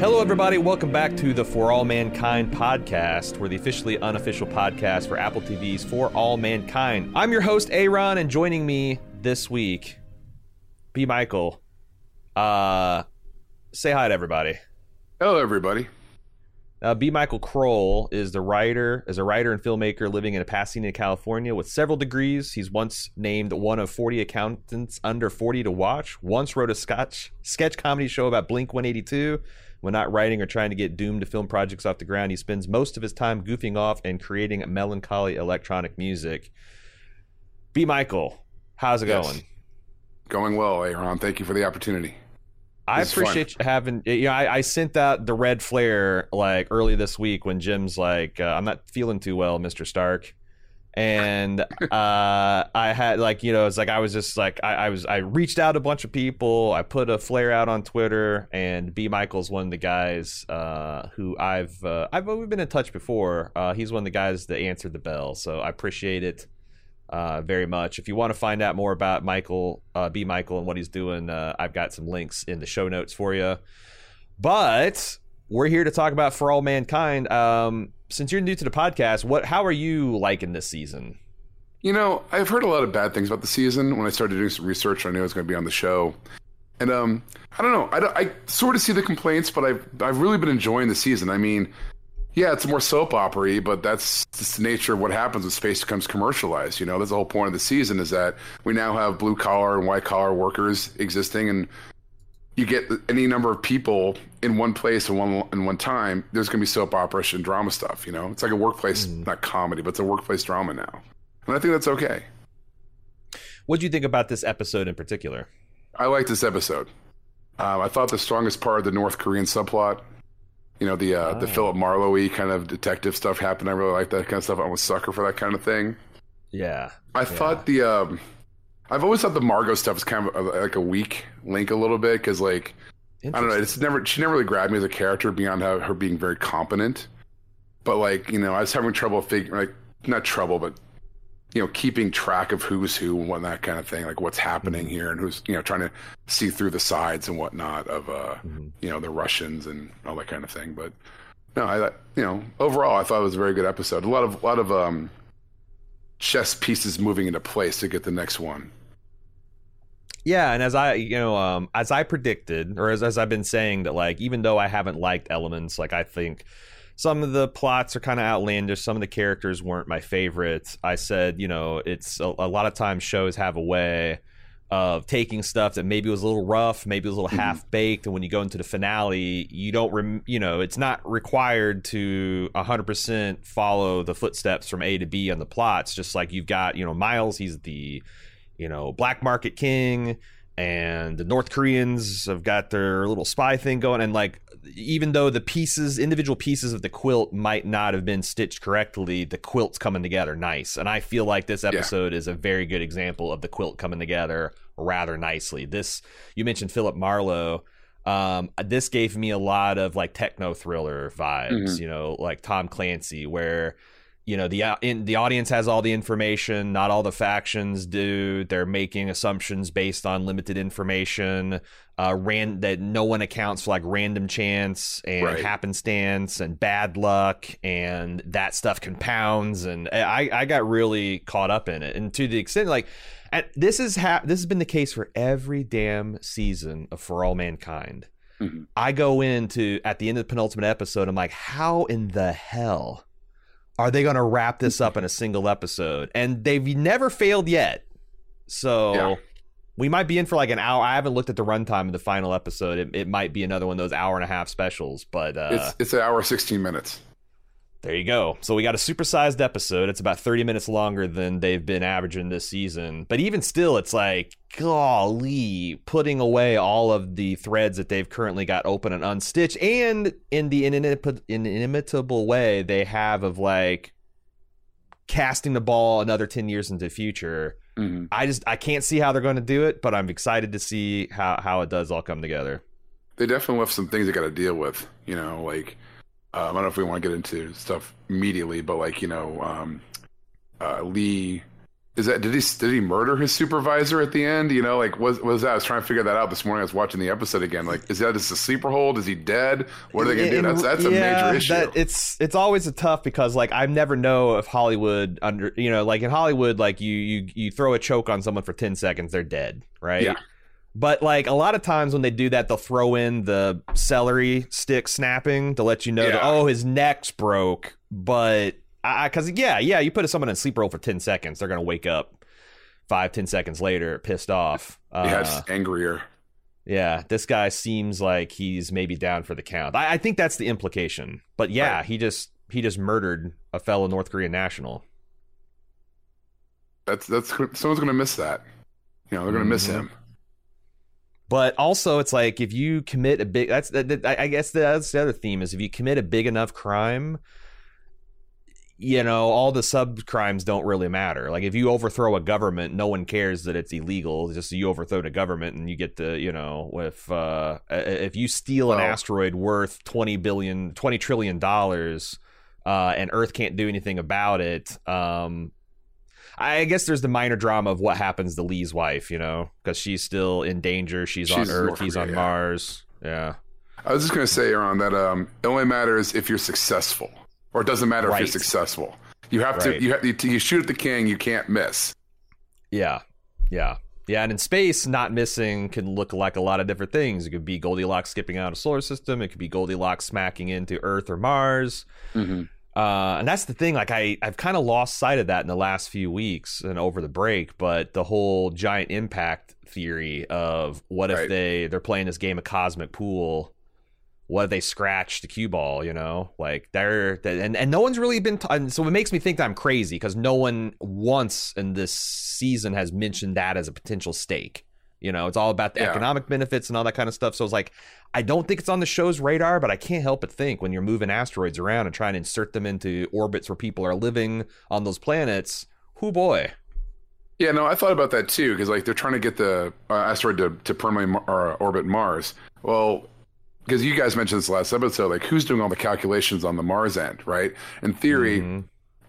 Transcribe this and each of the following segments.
Hello, everybody. Welcome back to the For All Mankind podcast. We're the officially unofficial podcast for Apple TV's For All Mankind. I'm your host, Aaron, and joining me this week, B. Michael. Uh, say hi to everybody. Hello, everybody. Uh, B. Michael Krol is the writer, is a writer and filmmaker living in Pasadena, California, with several degrees. He's once named one of 40 accountants under 40 to watch. Once wrote a sketch sketch comedy show about Blink 182. When not writing or trying to get doomed to film projects off the ground, he spends most of his time goofing off and creating melancholy electronic music. B. Michael, how's it Yes. going? Going well, Aaron. Thank you for the opportunity. I This appreciate you having. You know, I, I sent out the red flare like early this week when Jim's like, uh, "I'm not feeling too well, Mister Stark," and uh, I had like, you know, it's like I was just like, I, I was, I reached out a bunch of people. I put a flare out on Twitter, and B. Michael's one of the guys uh, who I've, uh, I've we've been in touch before. Uh, he's one of the guys that answered the bell, so I appreciate it uh, very much. If you want to find out more about Michael, uh, B. Michael, and what he's doing, I've got some links in the show notes for you. But we're here to talk about For All Mankind. Um, since you're new to the podcast, what how are you liking this season? You know, I've heard a lot of bad things about the season. When I started doing some research, I knew I was going to be on the show. And um, I don't know. I, I sort of see the complaints, but I've I've really been enjoying the season. I mean, yeah, it's more soap opera but that's just the nature of what happens when space becomes commercialized. You know, that's the whole point of the season is that we now have blue collar and white collar workers existing, and you get any number of people in one place and one in one time. There's going to be soap opera and drama stuff. You know, it's like a workplace, not comedy, but it's a workplace drama now, and I think that's okay. What do you think about this episode in particular? I like this episode. Um, I thought the strongest part of the North Korean subplot, you know, the uh, the Oh. Philip Marlowe kind of detective stuff happened. I really like that kind of stuff. I'm a sucker for that kind of thing. Yeah, I thought the, um, I've always thought the Margot stuff is kind of like a weak link a little bit because like I don't know, it's never she never really grabbed me as a character beyond how, her being very competent. But like you know, I was having trouble figuring like not trouble, but you know, keeping track of who's who and what that kind of thing, like what's happening here and who's you know trying to see through the sides and whatnot of uh you know the Russians and all that kind of thing. But no, I thought- you know overall I thought it was a very good episode. A lot of a lot of um chess pieces moving into place to get the next one. Yeah, and as I you know, um, as I predicted, or as, as I've been saying that like even though I haven't liked elements, like I think some of the plots are kind of outlandish, some of the characters weren't my favorites. I said, you know, it's a, a lot of times shows have a way of taking stuff that maybe was a little rough, maybe was a little half baked, and when you go into the finale, you don't, rem- you know, it's not required to 100% follow the footsteps from A to B on the plots. Just like you've got, you know, Miles, he's the you know, black market king, and the North Koreans have got their little spy thing going. And like, even though the pieces, individual pieces of the quilt might not have been stitched correctly, the quilt's coming together nice. And I feel like this episode is a very good example of the quilt coming together rather nicely. This, you mentioned Philip Marlowe. Um, this gave me a lot of like techno thriller vibes, Mhm. you know, like Tom Clancy, where you know the in, the audience has all the information not all the factions do they're making assumptions based on limited information uh ran that no one accounts for like random chance and Right. happenstance and bad luck and that stuff compounds and i i got really caught up in it and to the extent like and this is ha- this has been the case for every damn season of for all mankind Mhm. I go into at the end of the penultimate episode, I'm like, how in the hell are they going to wrap this up in a single episode? And they've never failed yet. So Yeah. we might be in for like an hour. I haven't looked at the runtime of the final episode. It, it might be another one of those hour and a half specials, but uh, It's it's an hour sixteen minutes. There you go. So we got a supersized episode. It's about 30 minutes longer than they've been averaging this season. But even still, it's like, golly, putting away all of the threads that they've currently got open and unstitched. And in the inimitable way they have of like casting the ball another 10 years into the future. Mm-hmm. I just, I can't see how they're going to do it, but I'm excited to see how, how it does all come together. They definitely left some things they got to deal with, you know, like um, I don't know if we want to get into stuff immediately, but like you know, um, uh, Lee is that did he did he murder his supervisor at the end? You know, like was was that? I was trying to figure that out this morning. I was watching the episode again. Like, is that just a sleeper hold? Is he dead? What are they gonna do? That's that's a yeah, major issue. That, it's it's always a tough because like I never know if Hollywood under you know like in Hollywood like you you you throw a choke on someone for ten seconds they're dead right yeah but like a lot of times when they do that, they'll throw in the celery stick snapping to let you know yeah. that oh his neck's broke. But I because yeah yeah you put someone in sleep roll for ten seconds, they're gonna wake up five ten seconds later pissed off. Yeah, uh, angrier. Yeah, this guy seems like he's maybe down for the count. I, I think that's the implication. But yeah, right. he just he just murdered a fellow North Korean national. That's that's someone's gonna miss that. You know, they're gonna mm-hmm. miss him. But also, it's like if you commit a big that's that, I guess that's the other theme is if you commit a big enough crime, you know, all the sub crimes don't really matter. Like if you overthrow a government, no one cares that it's illegal. It's just you overthrow the government and you get the, you know, if uh if you steal an asteroid worth 20 billion 20 trillion dollars uh and Earth can't do anything about it, um I guess there's the minor drama of what happens to Lee's wife, you know, because she's still in danger. She's, she's on Earth, North he's on yeah. Mars. Yeah. I was just gonna say, Aaron, that um, it only matters if you're successful, or it doesn't matter right. if you're successful. You have right. to you have to, you shoot at the king, you can't miss. Yeah, yeah, yeah. And in space, not missing can look like a lot of different things. It could be Goldilocks skipping out of solar system. It could be Goldilocks smacking into Earth or Mars. Mm-hmm. Uh, and that's the thing. Like I, I've kind of lost sight of that in the last few weeks and over the break. But the whole giant impact theory of what right. if they they're playing this game of cosmic pool? What if they scratch the cue ball? You know, like they're, they're and and no one's really been. T- so it makes me think that I'm crazy because no one once in this season has mentioned that as a potential stake. You know, it's all about the yeah. economic benefits and all that kind of stuff. So it's like, I don't think it's on the show's radar, but I can't help but think when you're moving asteroids around and trying to insert them into orbits where people are living on those planets, who boy. Yeah, no, I thought about that too because like they're trying to get the uh, asteroid to, to permanently mar- uh, orbit Mars. Well, because you guys mentioned this last episode, like who's doing all the calculations on the Mars end, right? In theory, mm-hmm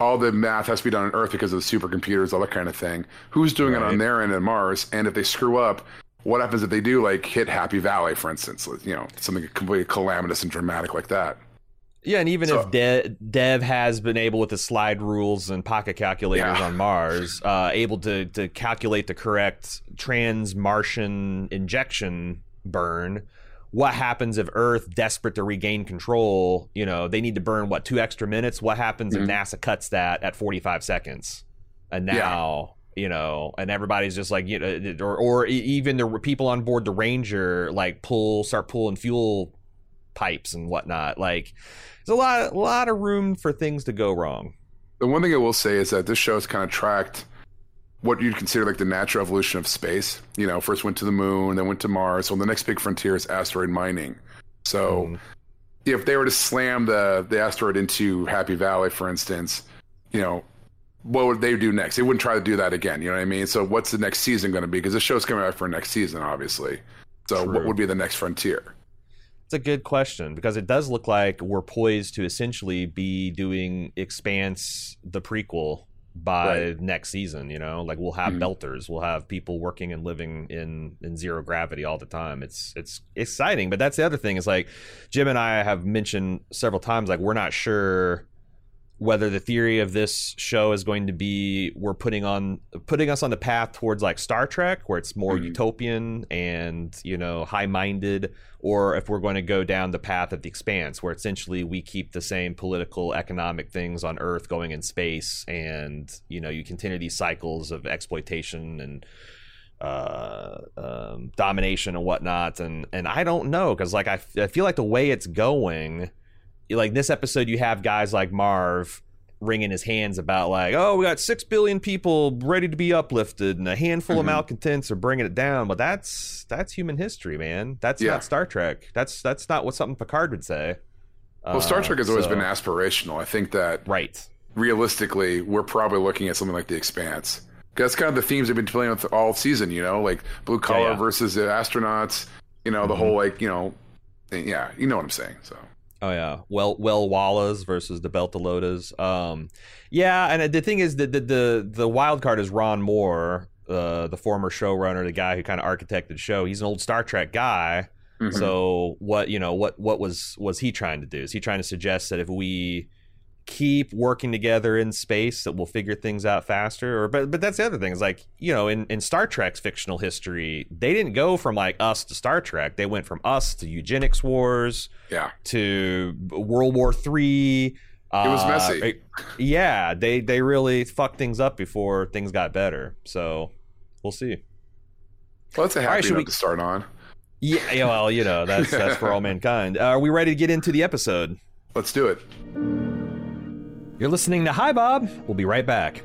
all the math has to be done on Earth because of the supercomputers, all that kind of thing. Who's doing right. it on their end in Mars? And if they screw up, what happens if they do like hit Happy Valley, for instance? You know, something completely calamitous and dramatic like that. Yeah, and even so, if De- Dev has been able with the slide rules and pocket calculators yeah. on Mars, uh, able to to calculate the correct trans Martian injection burn, what happens if Earth, desperate to regain control, you know, they need to burn what two extra minutes? What happens mm-hmm. if NASA cuts that at 45 seconds? And now, yeah. you know, and everybody's just like, you know, or or even the people on board the Ranger like pull, start pulling fuel pipes and whatnot. Like, there's a lot, a lot of room for things to go wrong. The one thing I will say is that this show is kind of tracked what you'd consider like the natural evolution of space. You know, first went to the moon, then went to Mars. So the next big frontier is asteroid mining. So mm. if they were to slam the the asteroid into Happy Valley, for instance, you know, what would they do next? They wouldn't try to do that again. You know what I mean? So what's the next season going to be? Because the show's coming out for next season, obviously. So True. what would be the next frontier? It's a good question because it does look like we're poised to essentially be doing Expanse, the prequel, by right. next season you know like we'll have mm-hmm. belters we'll have people working and living in in zero gravity all the time it's it's exciting but that's the other thing is like jim and i have mentioned several times like we're not sure whether the theory of this show is going to be we're putting on putting us on the path towards like Star Trek where it's more mm-hmm. utopian and you know high-minded or if we're going to go down the path of the expanse where essentially we keep the same political economic things on earth going in space and you know you continue these cycles of exploitation and uh, um, domination and whatnot and and I don't know because like I, I feel like the way it's going like this episode, you have guys like Marv wringing his hands about like, oh, we got six billion people ready to be uplifted, and a handful Mm-hmm. of malcontents are bringing it down. But that's that's human history, man. That's Yeah. not Star Trek. That's that's not what something Picard would say. Well, Star Uh, Trek has always so- been aspirational. I think that right. realistically, we're probably looking at something like The Expanse. That's kind of the themes they've been playing with all season, you know, like blue collar yeah. versus the astronauts, you know, the Mhm. whole like, you know, yeah, you know what I'm saying. So Oh yeah, well, well, Wallas versus the Beltalotas. Um, yeah, and the thing is that the, the the wild card is Ron Moore, uh, the former showrunner, the guy who kind of architected the show. He's an old Star Trek guy. mhm. So what you know what what was was he trying to do? Is he trying to suggest that if we keep working together in space that we'll figure things out faster or but but that's the other thing is like you know in in Star Trek's fictional history they didn't go from like us to Star Trek they went from us to eugenics wars yeah, to World War Three. It was messy. yeah, they they really fucked things up before things got better. So we'll see. well, that's a right, happy note we- to start on. Yeah, yeah, well, you know that's that's for all mankind. Uh, are we ready to get into the episode? Let's do it. You're listening to Hi Bob. We'll be right back.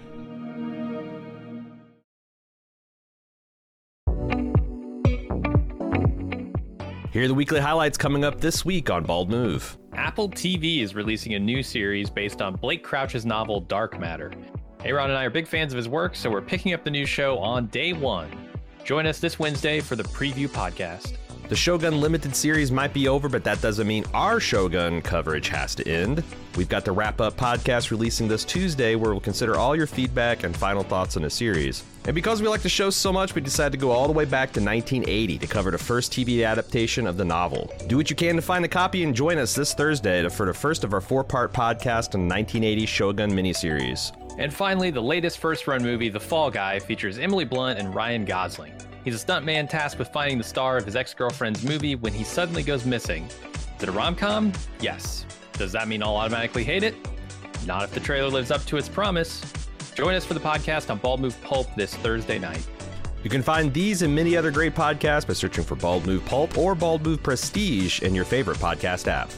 Here are the weekly highlights coming up this week on Bald Move. Apple TV is releasing a new series based on Blake Crouch's novel Dark Matter. Aaron and I are big fans of his work, so we're picking up the new show on day one. Join us this Wednesday for the preview podcast. The Shogun Limited series might be over, but that doesn't mean our Shogun coverage has to end. We've got the wrap up podcast releasing this Tuesday where we'll consider all your feedback and final thoughts on the series. And because we like the show so much, we decided to go all the way back to 1980 to cover the first TV adaptation of the novel. Do what you can to find a copy and join us this Thursday for the first of our four part podcast on the 1980 Shogun miniseries. And finally, the latest first run movie, The Fall Guy, features Emily Blunt and Ryan Gosling. He's a stuntman tasked with finding the star of his ex girlfriend's movie when he suddenly goes missing. Is it a rom com? Yes. Does that mean I'll automatically hate it? Not if the trailer lives up to its promise. Join us for the podcast on Bald Move Pulp this Thursday night. You can find these and many other great podcasts by searching for Bald Move Pulp or Bald Move Prestige in your favorite podcast app.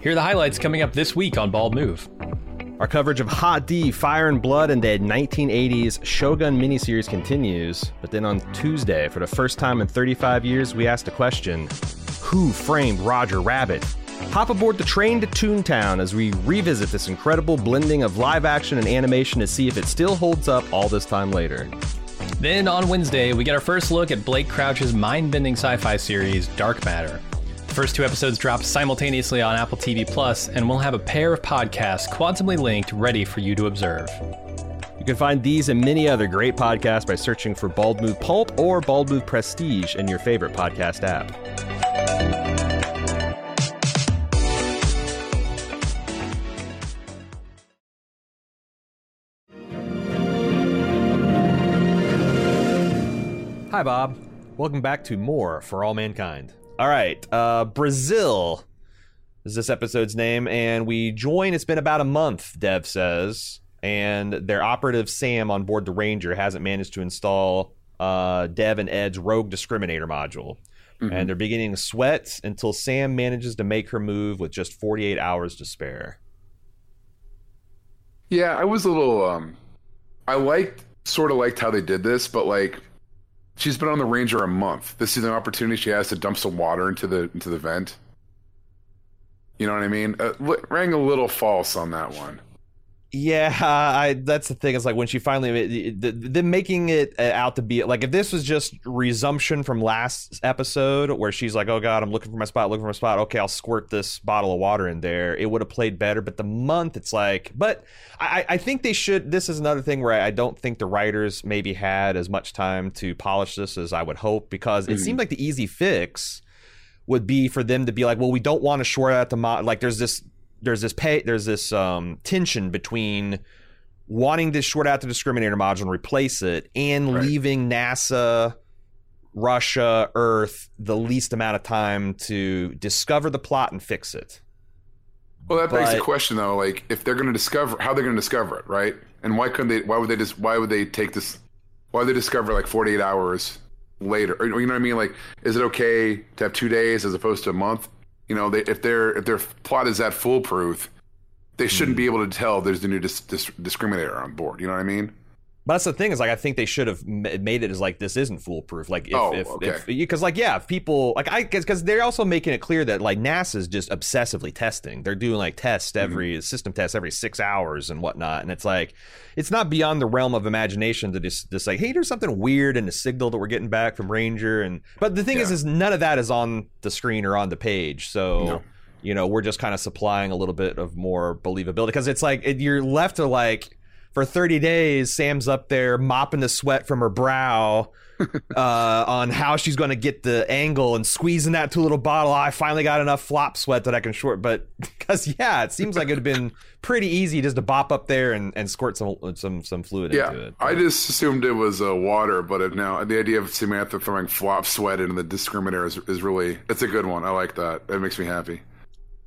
Here are the highlights coming up this week on Bald Move. Our coverage of Hot D, Fire and Blood, and the 1980s Shogun miniseries continues. But then on Tuesday, for the first time in 35 years, we asked the question Who framed Roger Rabbit? Hop aboard the train to Toontown as we revisit this incredible blending of live action and animation to see if it still holds up all this time later. Then on Wednesday, we get our first look at Blake Crouch's mind bending sci fi series, Dark Matter. First two episodes drop simultaneously on Apple TV Plus, and we'll have a pair of podcasts quantumly linked ready for you to observe. You can find these and many other great podcasts by searching for Bald Move Pulp or Bald Move Prestige in your favorite podcast app. Hi, Bob. Welcome back to More for All Mankind. All right, uh, Brazil is this episode's name, and we join. It's been about a month, Dev says, and their operative Sam on board the Ranger hasn't managed to install uh, Dev and Ed's Rogue Discriminator module. And they're beginning to sweat until Sam manages to make her move with just 48 hours to spare. Yeah, I was a little um I liked sort of liked how they did this, but like she's been on the Ranger a month. This is an opportunity she has to dump some water into the into the vent. You know what I mean? Uh, rang a little false on that one. Yeah, I that's the thing. It's like when she finally the, the making it uh, out to be like if this was just resumption from last episode where she's like, "Oh God, I'm looking for my spot, looking for my spot." Okay, I'll squirt this bottle of water in there. It would have played better. But the month, it's like, but I, I think they should. This is another thing where I don't think the writers maybe had as much time to polish this as I would hope because it seemed like the easy fix would be for them to be like, well, we don't want to short out the mod. Like, there's this, there's this pay, there's this um, tension between wanting to short out the discriminator module and replace it, and Right. leaving NASA, Russia, Earth the least amount of time to discover the plot and fix it. Well, that begs the question though, like if they're going to discover how they're going to discover it, right? And why couldn't they why would they just why would they take this why would they discover like 48 hours later. Or, you know what I mean? Like, is it okay to have two days as opposed to a month? You know, they, if their if their plot is that foolproof, they shouldn't mm. be able to tell there's a new dis- dis- discriminator on board. You know what I mean? But that's the thing is like I think they should have made it as like this isn't foolproof. Like if oh, if okay. because like yeah, if people like I because they're also making it clear that like NASA's just obsessively testing. They're doing like tests mm-hmm. every mm-hmm. system tests every six hours and whatnot, and it's like it's not beyond the realm of imagination to just just like hey, there's something weird in the signal that we're getting back from Ranger. And but the thing yeah. is, is none of that is on the screen or on the page, so. No you know we're just kind of supplying a little bit of more believability because it's like it, you're left to like for 30 days, Sam's up there mopping the sweat from her brow uh, on how she's going to get the angle and squeezing that two little bottle. I finally got enough flop sweat that I can short. But because yeah, it seems like it'd been pretty easy just to bop up there and, and squirt some some some fluid yeah, into it. I just assumed it was uh, water, but now the idea of Samantha throwing flop sweat into the discriminator is, is really it's a good one. I like that. It makes me happy.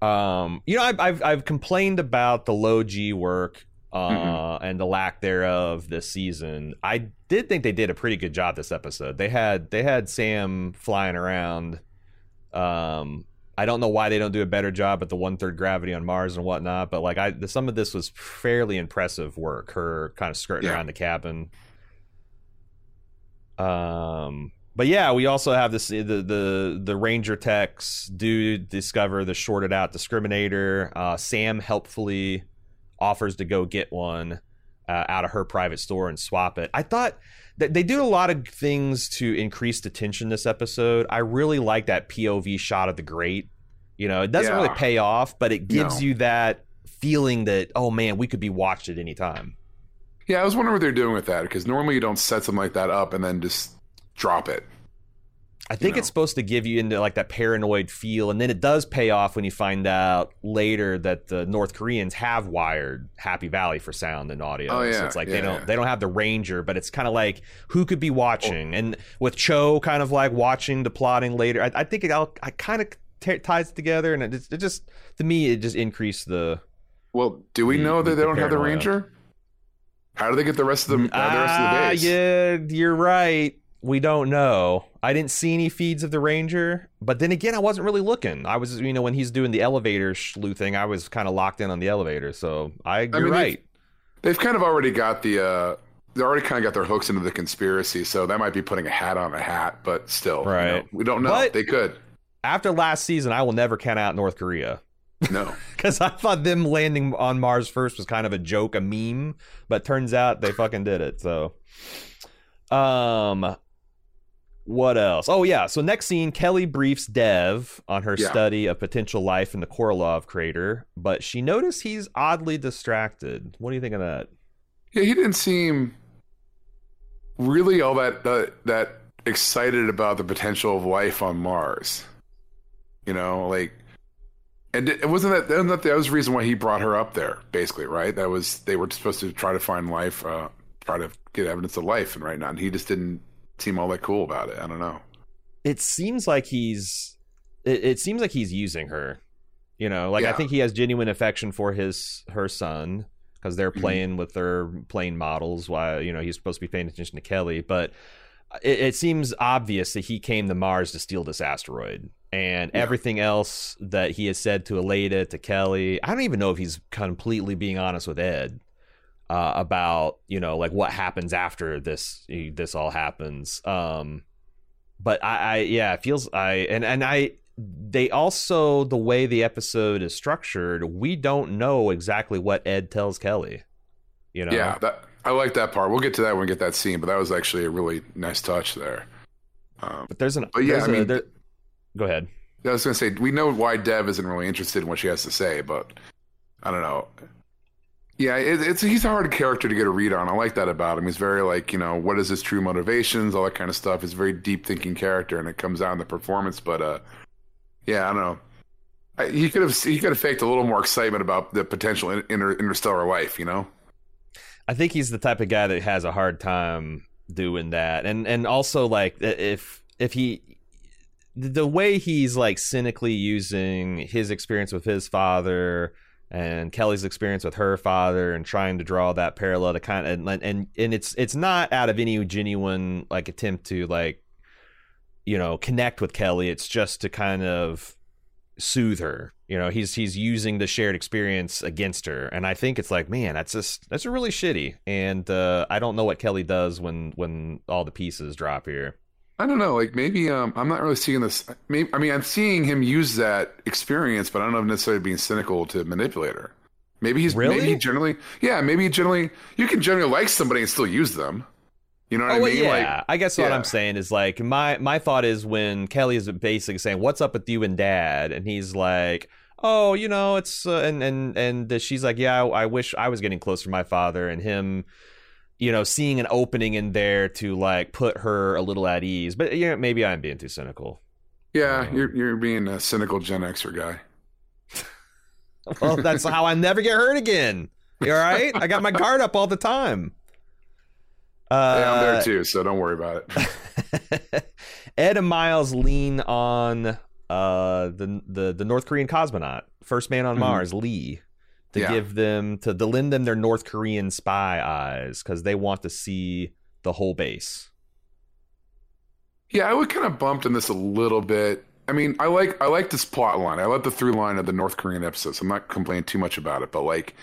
Um, you know, I've, I've I've complained about the low G work uh, and the lack thereof this season. I did think they did a pretty good job this episode. They had they had Sam flying around. Um, I don't know why they don't do a better job at the one third gravity on Mars and whatnot, but like I, some of this was fairly impressive work. Her kind of skirting yeah. around the cabin. Um, but yeah, we also have this the the the Ranger techs do discover the shorted out discriminator. Uh, Sam helpfully offers to go get one uh, out of her private store and swap it. I thought that they do a lot of things to increase the tension this episode. I really like that POV shot of the grate. You know, it doesn't yeah. really pay off, but it gives no. you that feeling that oh man, we could be watched at any time. Yeah, I was wondering what they're doing with that because normally you don't set something like that up and then just drop it. I think you know? it's supposed to give you into like that paranoid feel, and then it does pay off when you find out later that the North Koreans have wired Happy Valley for sound and audio. Oh, yeah, so it's like yeah, they don't yeah. they don't have the Ranger, but it's kind of like who could be watching, oh. and with Cho kind of like watching the plotting later. I, I think it all I kind of t- ties it together, and it, it, just to me it just increased the. Well, do we the, know that the, they don't have the Ranger? How do they get the rest of the, uh, the rest of the ah, base? Yeah, you're right we don't know. I didn't see any feeds of the Ranger, but then again, I wasn't really looking. I was, you know, when he's doing the elevator sleuthing, I was kind of locked in on the elevator. So I, you're I mean, right. They've, they've, kind of already got the, uh, they already kind of got their hooks into the conspiracy. So that might be putting a hat on a hat, but still, right? You know, we don't know. But they could. After last season, I will never count out North Korea. No, because I thought them landing on Mars first was kind of a joke, a meme, but turns out they fucking did it. So, um, what else? Oh yeah. So next scene, Kelly briefs Dev on her yeah. study of potential life in the Korolev crater, but she noticed he's oddly distracted. What do you think of that? Yeah, he didn't seem really all that uh, that excited about the potential of life on Mars. You know, like, and it wasn't that that was the reason why he brought her up there, basically, right? That was they were supposed to try to find life, uh, try to get evidence of life, and right now, and he just didn't seem all that cool about it. I don't know. It seems like he's. It, it seems like he's using her. You know, like yeah. I think he has genuine affection for his her son because they're mm-hmm. playing mm-hmm. with their plane models while you know he's supposed to be paying attention to Kelly, but. It, it seems obvious that he came to Mars to steal this asteroid, and yeah. everything else that he has said to Aleida, to Kelly. I don't even know if he's completely being honest with Ed uh, about you know like what happens after this this all happens. Um, but I, I yeah, it feels I and and I they also the way the episode is structured, we don't know exactly what Ed tells Kelly. You know, yeah, that I like that part. We'll get to that when we get that scene, but that was actually a really nice touch there. Um, but there's an but yeah, I mean, there, go ahead. I was going to say we know why Dev isn't really interested in what she has to say, but I don't know. Yeah, it, it's he's a hard character to get a read on. I like that about him. He's very like you know what is his true motivations, all that kind of stuff. He's a very deep thinking character, and it comes out in the performance. But uh, yeah, I don't know. I, he could have he could have faked a little more excitement about the potential inter, interstellar life. You know, I think he's the type of guy that has a hard time doing that, and and also like if if he the way he's like cynically using his experience with his father and Kelly's experience with her father and trying to draw that parallel to kind of and and and it's it's not out of any genuine like attempt to like you know, connect with Kelly. It's just to kind of soothe her. You know, he's he's using the shared experience against her, and I think it's like, man, that's just that's really shitty. And uh, I don't know what Kelly does when when all the pieces drop here. I don't know. Like maybe um, I'm not really seeing this. Maybe, I mean, I'm seeing him use that experience, but I don't know if necessarily being cynical to manipulate her. Maybe he's really maybe he generally, yeah. Maybe generally, you can generally like somebody and still use them. You know what oh, I mean? Yeah, like, I guess what I'm saying is like my my thought is when Kelly is basically saying, "What's up with you and Dad?" and he's like, "Oh, you know, it's," uh, and and and she's like, "Yeah, I, I wish I was getting closer to my father," and him you know, seeing an opening in there to like put her a little at ease. But know, maybe I'm being too cynical. Yeah, um, you're you're being a cynical Gen Xer guy. well, that's how I never get hurt again. You all right? I got my guard up all the time. Uh, yeah, I'm there too, so don't worry about it. Ed and Miles lean on uh, the the the North Korean cosmonaut, first man on mm-hmm. Mars, Lee to yeah. give them to, to lend them their North Korean spy eyes because they want to see the whole base. Yeah, I would kind of bumped in this a little bit. I mean, I like I like this plot line. I like the through line of the North Korean episodes. I'm not complaining too much about it, but like,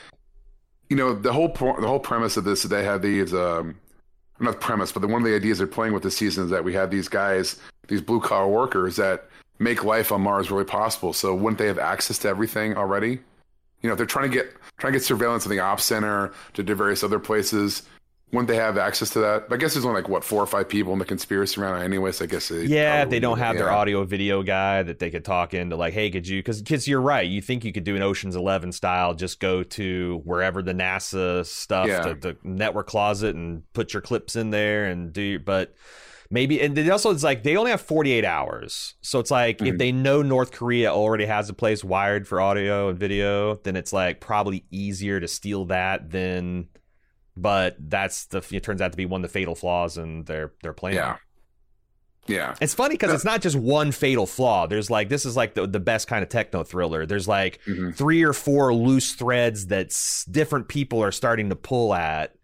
you know, the whole the whole premise of this is they have these um, not premise, but the, one of the ideas they're playing with this season is that we have these guys, these blue collar workers that make life on Mars really possible. So wouldn't they have access to everything already? You know, if they're trying to get trying to get surveillance in the op center to do various other places, wouldn't they have access to that? I guess there's only like what four or five people in the conspiracy around anyway. So I guess they yeah, they don't have yeah. their audio video guy that they could talk into. Like, hey, could you? Because because you're right. You think you could do an Ocean's Eleven style, just go to wherever the NASA stuff, yeah. the, the network closet, and put your clips in there and do. But maybe and also it's like they only have 48 hours. So it's like mm-hmm. if they know north korea already has a place wired for audio and video then it's like probably easier to steal that than but that's the it turns out to be one of the fatal flaws in their their plan. Yeah. Yeah. It's funny because it's not just one fatal flaw. There's like this is like the, the best kind of techno thriller. There's like mm-hmm. three or four loose threads that different people are starting to pull at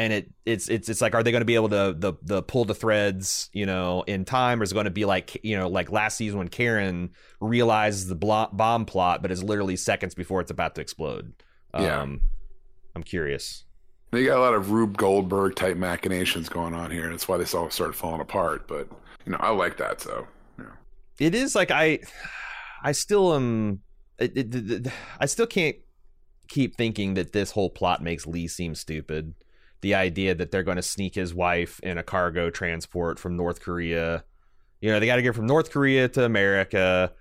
and it it's it's it's like are they going to be able to the the pull the threads you know in time or is it going to be like you know like last season when Karen realizes the bomb plot but is literally seconds before it's about to explode yeah. um I'm curious they got a lot of Rube Goldberg type machinations going on here and that's why this all started falling apart but you know I like that so yeah. it is like I I still am it, it, it, I still can't keep thinking that this whole plot makes Lee seem stupid the idea that they're going to sneak his wife in a cargo transport from North Korea. You know, they got to get from North Korea to America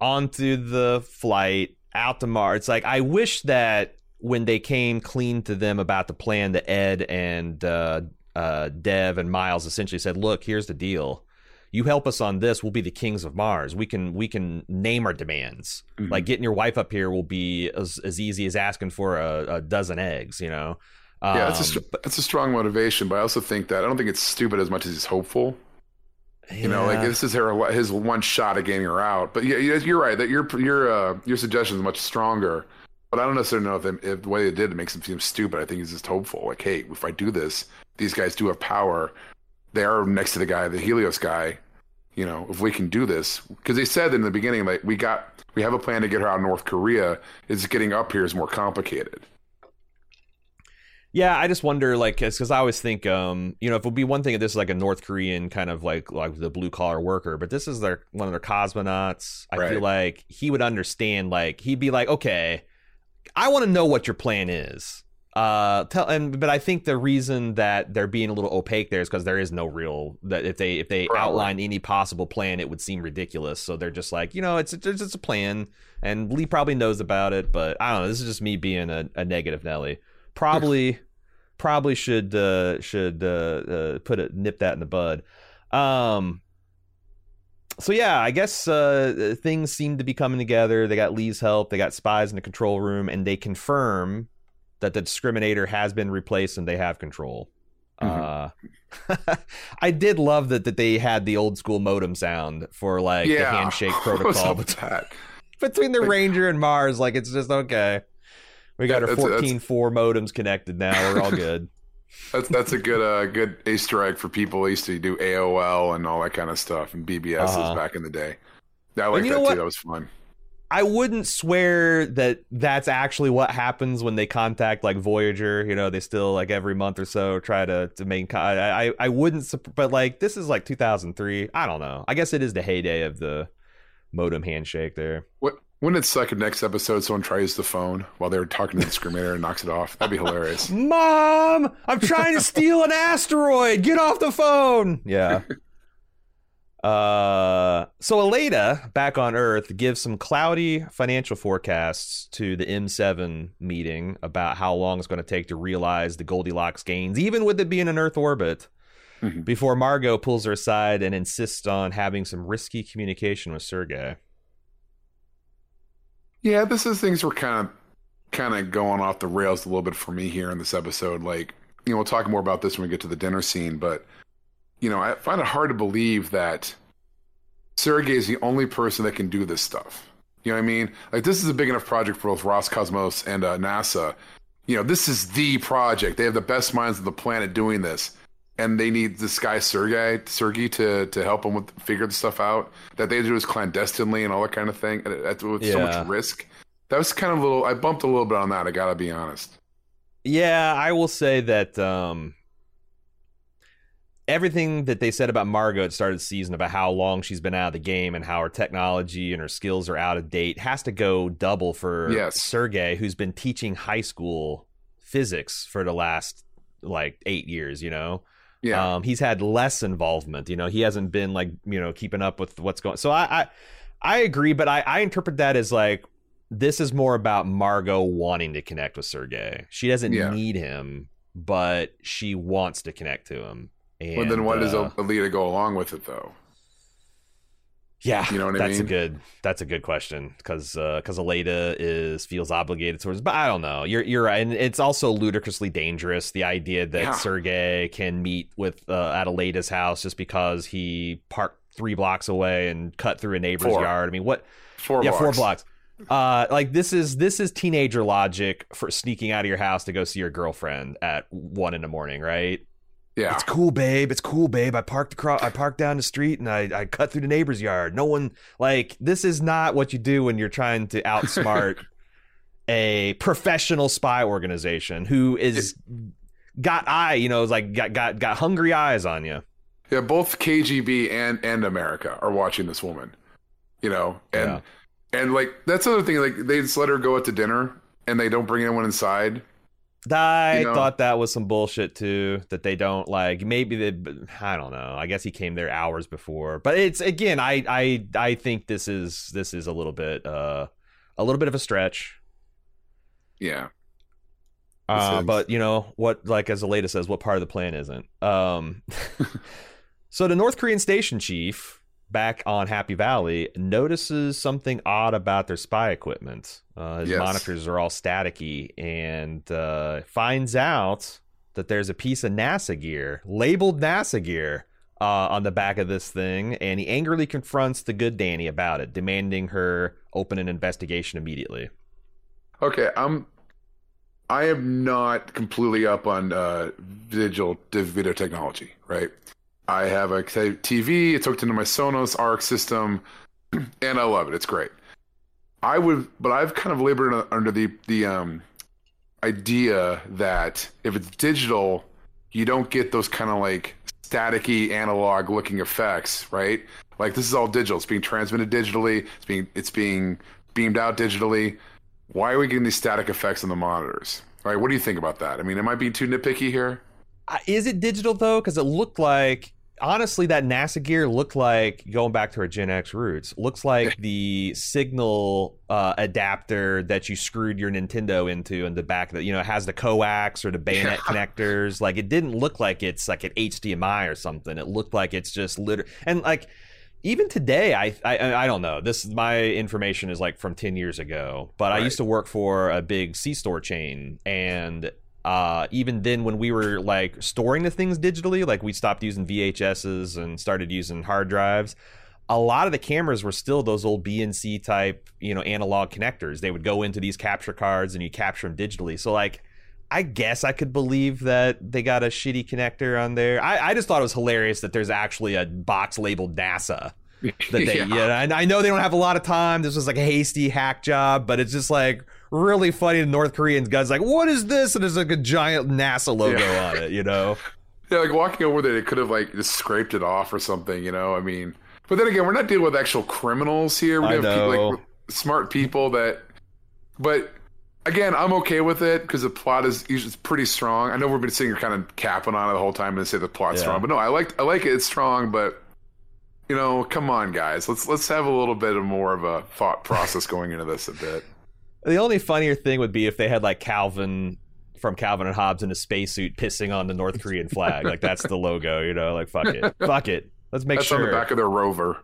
onto the flight out to Mars. It's like I wish that when they came clean to them about the plan, that Ed and uh, uh, Dev and Miles essentially said, "Look, here's the deal." you help us on this we'll be the kings of mars we can we can name our demands mm-hmm. like getting your wife up here will be as, as easy as asking for a, a dozen eggs you know um, yeah, that's a it's a strong motivation, but I also think that I don't think it's stupid as much as he's hopeful. Yeah. You know, like this is her his one shot at getting her out. But yeah, you're right that your your uh, your suggestion is much stronger. But I don't necessarily know if, they, if the way they did it makes him seem stupid. I think he's just hopeful. Like, hey, if I do this, these guys do have power. They are next to the guy, the Helios guy. You know, if we can do this, because they said in the beginning, like we got, we have a plan to get her out of North Korea. It's getting up here is more complicated. Yeah, I just wonder, like, because I always think, um, you know, if it would be one thing if this is like a North Korean kind of like like the blue collar worker, but this is their one of their cosmonauts. I right. feel like he would understand. Like, he'd be like, okay, I want to know what your plan is. Uh, tell and but I think the reason that they're being a little opaque there is because there is no real that if they if they Probably. outline any possible plan, it would seem ridiculous. So they're just like, you know, it's it's just a plan, and Lee probably knows about it, but I don't know. This is just me being a, a negative Nelly probably probably should uh, should uh, uh, put it nip that in the bud. Um, so yeah, I guess uh, things seem to be coming together. They got Lee's help. They got spies in the control room, and they confirm that the discriminator has been replaced and they have control. Mm-hmm. Uh, I did love that that they had the old school modem sound for like yeah. the handshake protocol between the like, Ranger and Mars. Like it's just okay. We got our 14 4 modems connected now. We're all good. That's that's a good uh good Easter egg for people who used to do AOL and all that kind of stuff and BBSs Uh-huh. back in the day. I like that too. That was fun. I wouldn't swear that that's actually what happens when they contact like Voyager. You know, they still like every month or so try to to make. Con- I I I wouldn't, but like this is like 2003. I don't know. I guess it is the heyday of the modem handshake there. What wouldn't it suck if next episode someone tries the phone while they're talking to the discriminator and knocks it off? That'd be hilarious. Mom, I'm trying to steal an asteroid. Get off the phone. Yeah. Uh, so Aleida back on Earth gives some cloudy financial forecasts to the M7 meeting about how long it's going to take to realize the Goldilocks gains, even with it being in Earth orbit. Mhm. Before Margot pulls her aside and insists on having some risky communication with Sergei. Yeah, this is things were kind of kind of going off the rails a little bit for me here in this episode. Like, you know, we'll talk more about this when we get to the dinner scene, but you know, I find it hard to believe that Sergei is the only person that can do this stuff. You know what I mean? Like, this is a big enough project for both Roscosmos and uh, NASA. You know, this is the project. They have the best minds of the planet doing this, and they need this guy Sergei Sergei to to help them with figure the stuff out that they do is clandestinely and all that kind of thing. and That's with so much risk. That was kind of a little. I bumped a little bit on that. I gotta be honest. Yeah, I will say that um, everything that they said about Margot at the start of the season about how long she's been out of the game and how her technology and her skills are out of date has to go double for Yes. Sergei, who's been teaching high school physics for the last like eight years. You know, Yeah, um, he's had less involvement. You know, he hasn't been like you know keeping up with what's going. So I I, I agree, but I, I interpret that as like this is more about Margot wanting to connect with Sergei. She doesn't Yeah. need him, but she wants to connect to him. And, but then why does uh, Aleida go along with it though? Yeah, you know what I that's a good that's a good question because because Aleida is feels obligated towards, but I don't know. You're you're right, and it's also ludicrously dangerous. The idea that Yeah. Sergei can meet with uh, at Aleida's house just because he parked three blocks away and cut through a neighbor's Four. yard. I mean, what? Four yeah, blocks. four blocks. Uh, like this is this is teenager logic for sneaking out of your house to go see your girlfriend at one in the morning, right? Yeah, It's cool, babe. It's cool, babe. I parked across, I parked down the street and I, I cut through the neighbor's yard. No one like this is not what you do when you're trying to outsmart a professional spy organization who is got eye, you know, is like got got got hungry eyes on you. yeah. Both KGB and and America are watching this woman. You know, and Yeah. and like that's the other thing. Like they just let her go out to dinner and they don't bring anyone inside. I You know? thought that was some bullshit too. That they don't like. Maybe they. I don't know. I guess he came there hours before. But it's again. I I I think this is this is a little bit uh a little bit of a stretch. Yeah, Uh, but you know what? Like as Aleida says, what part of the plan isn't? Um, so the North Korean station chief back on Happy Valley notices something odd about their spy equipment. Uh, his Yes. monitors are all staticky, and uh, finds out that there's a piece of NASA gear labeled NASA gear. Uh, on the back of this thing, and he angrily confronts the good Dani about it, demanding her open an investigation immediately. Okay, I'm. I am not completely up on uh, digital video technology, right? I have a TV. It's hooked into my Sonos Arc system, and I love it. It's great. I would, but I've kind of labored under the the um, idea that if it's digital, you don't get those kind of like staticky analog looking effects, right? Like this is all digital. It's being transmitted digitally. It's being it's being beamed out digitally. Why are we getting these static effects on the monitors? All right, what do you think about that? I mean, am I being too nitpicky here? Is it digital though? Because it looked like honestly that NASA gear looked like going back to our Gen X roots. Looks like the signal uh, adapter that you screwed your Nintendo into in the back that you know has the coax or the bayonet Yeah. connectors. Like it didn't look like it's like an HDMI or something. It looked like it's just liter and like. Even today, I, I I don't know. This my information is like from ten years ago, but I used to work for a big C store chain, and uh, even then when we were like storing the things digitally like we stopped using vhs's and started using hard drives a lot of the cameras were still those old bnc type you know analog connectors they would go into these capture cards and you capture them digitally so like I guess I could believe that they got a shitty connector on there. I, I just thought it was hilarious that there's actually a box labeled NASA that they yeah. yeah and I know they don't have a lot of time. This was like a hasty hack job, but it's just like really funny. The North Koreans guys like, what is this? And there's like a giant NASA logo yeah. on it, you know. Yeah, like walking over there, they could have like just scraped it off or something, you know. I mean, but then again, we're not dealing with actual criminals here. We have people, like smart people that. But again, I'm okay with it because the plot is usually pretty strong. I know we've been sitting here kind of capping on it the whole time and say the plot's yeah. strong, but no, I like I like it. It's strong, but you know, come on, guys, let's let's have a little bit of more of a thought process going into this a bit. The only funnier thing would be if they had like Calvin from Calvin and Hobbes in a spacesuit pissing on the North Korean flag. like that's the logo, you know. Like fuck it, fuck it. Let's make that's sure. That's on the back of their rover.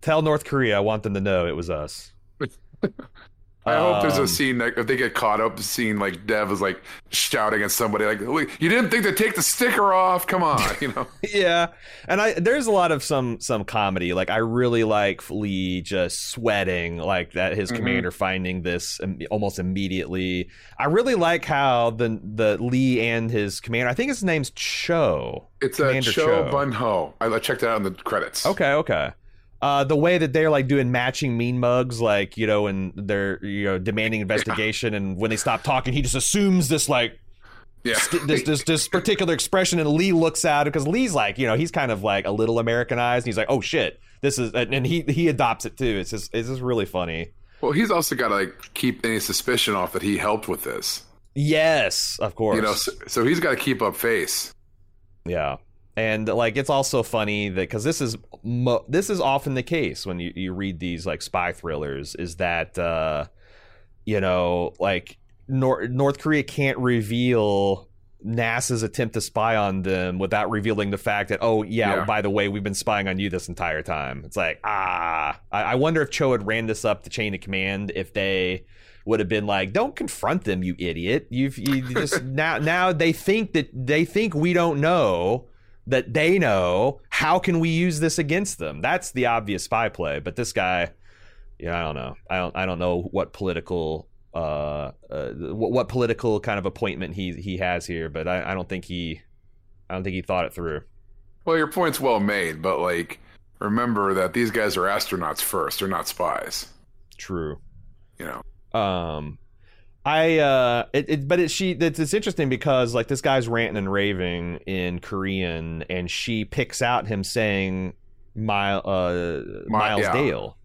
Tell North Korea I want them to know it was us. I um, hope there's a um, scene that if they get caught up, the scene like Dev is like shouting at somebody like, "You didn't think to take the sticker off? Come on!" You know. yeah, and I there's a lot of some some comedy. Like I really like Lee just sweating like that. His mm-hmm. commander finding this almost immediately. I really like how the the Lee and his commander. I think his name's Cho. It's a Cho, Cho. Bun Ho. I checked it out in the credits. Okay, okay uh, the way that they're like doing matching mean mugs, like you know, and they're you know demanding investigation, and when they stop talking, he just assumes this like yeah. St- this, this this particular expression, and Lee looks at it because Lee's like, you know, he's kind of like a little Americanized. And he's like, oh shit, this is, and he he adopts it too. It's just it's just really funny. Well, he's also got to like keep any suspicion off that he helped with this. Yes, of course. You know, so, so he's got to keep up face. Yeah and like it's also funny that because this is mo- this is often the case when you, you read these like spy thrillers is that uh you know like Nor- north korea can't reveal nasa's attempt to spy on them without revealing the fact that oh yeah, yeah. by the way we've been spying on you this entire time it's like ah I-, I wonder if cho had ran this up the chain of command if they would have been like, "Don't confront them, you idiot! You've you just now now they think that they think we don't know, that they know how can we use this against them? That's the obvious spy play but this guy yeah i don't know. I don't i don't know what political uh, uh what, what, political kind of appointment he he has here but I, I don't think he i don't think he thought it through. Well your point's well made but like remember that these guys are astronauts first. They're not spies. True. You know? Um I uh it, it but it she it's, it's interesting because like this guy's ranting and raving in Korean and she picks out him saying Mile uh Miles yeah. Dale.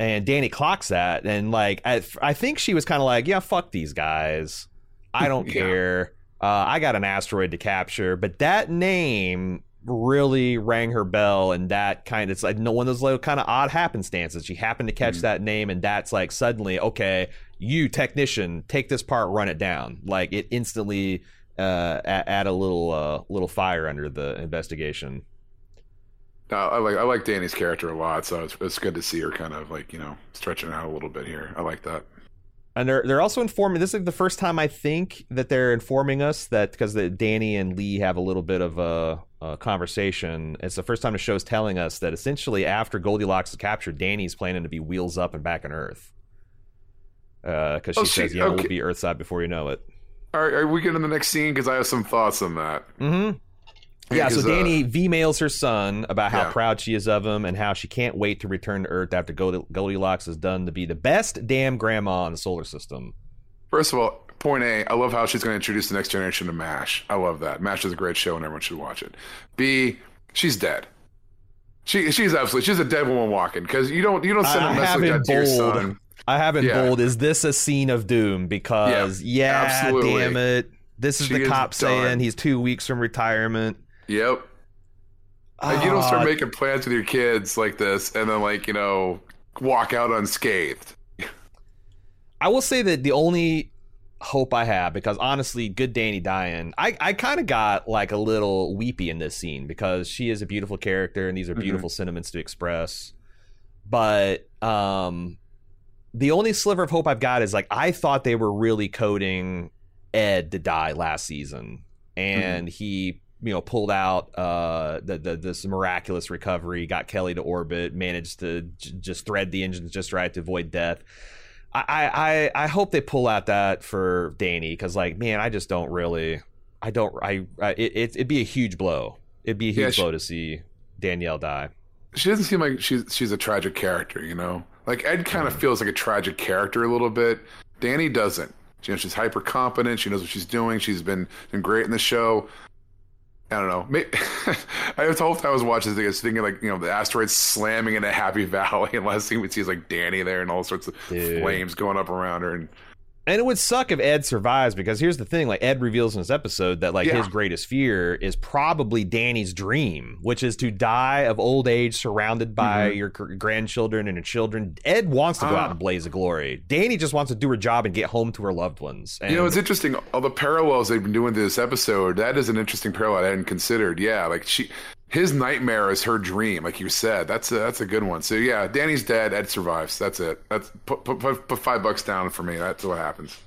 And Dani clocks that and like I, I think she was kind of like, yeah, fuck these guys. I don't care. Uh, I got an asteroid to capture, but that name really rang her bell and that kind of it's like no one of those little kind of odd happenstances she happened to catch mm. that name and that's like suddenly okay you technician take this part run it down like it instantly uh add a little uh little fire under the investigation uh, I like I like Dani's character a lot, so it's, it's good to see her kind of like you know stretching out a little bit here. I like that and they're they're also informing. This is the first time I think that they're informing us that because Dani and Lee have a little bit of a, a, conversation. It's the first time the show's telling us that essentially after Goldilocks is captured, Dani's planning to be wheels up and back on Earth. Because uh, she, oh, says, "Yeah, okay. we'll be Earthside before you know it." Are, are we getting to the next scene? Because I have some thoughts on that. Mm-hmm. Yeah, so Dani uh, V mails her son about how yeah. proud she is of him and how she can't wait to return to Earth after Goldilocks is done to be the best damn grandma in the solar system. First of all, point A, I love how she's going to introduce the next generation to MASH. I love that. MASH is a great show and everyone should watch it. B, she's dead. She she's absolutely she's a dead woman walking because you don't you don't send a message like that to your son. I have in yeah. bold. Is this a scene of doom? Because yeah, yeah damn it, this is she the cop saying he's two weeks from retirement. Yep. Like you don't start ah. making plans with your kids like this and then like, you know, walk out unscathed. I will say that the only hope I have, because honestly, good Dani dying, I, I kind of got like a little weepy in this scene because she is a beautiful character and these are mm-hmm. beautiful mm-hmm. sentiments to express. But um the only sliver of hope I've got is like I thought they were really coding Ed to die last season. And mm-hmm. he you know pulled out uh, the, the, this miraculous recovery, got Kelly to orbit, managed to j- just thread the engines just right to avoid death. I I I hope they pull out that for Dani because like man, I just don't really. I don't. I, I it, it'd be a huge blow. It'd be a huge Yeah, she- blow to see Danielle die. She doesn't seem like she's she's a tragic character, you know. Like Ed kind of mm-hmm. feels like a tragic character a little bit. Dani doesn't. You know, she's hyper competent. She knows what she's doing. She's been been great in the show. I don't know. May I was the whole time I was watching this, I was thinking like you know the asteroids slamming into Happy Valley, and last thing we see is like Dani there and all sorts of Dude. flames going up around her. And And it would suck if Ed survives because here's the thing: like Ed reveals in this episode that like Yeah. his greatest fear is probably Dani's dream, which is to die of old age, surrounded by your grandchildren and your children. Ed wants to go Ah. out in a blaze of glory. Dani just wants to do her job and get home to her loved ones. And you know, it's interesting. All the parallels they've been doing to this episode. That is an interesting parallel I hadn't considered. Yeah, like she, his nightmare is her dream. Like you said, that's a, that's a good one. So yeah, Dani's dead. Ed survives. That's it. That's put put, put, five bucks down for me. That's what happens.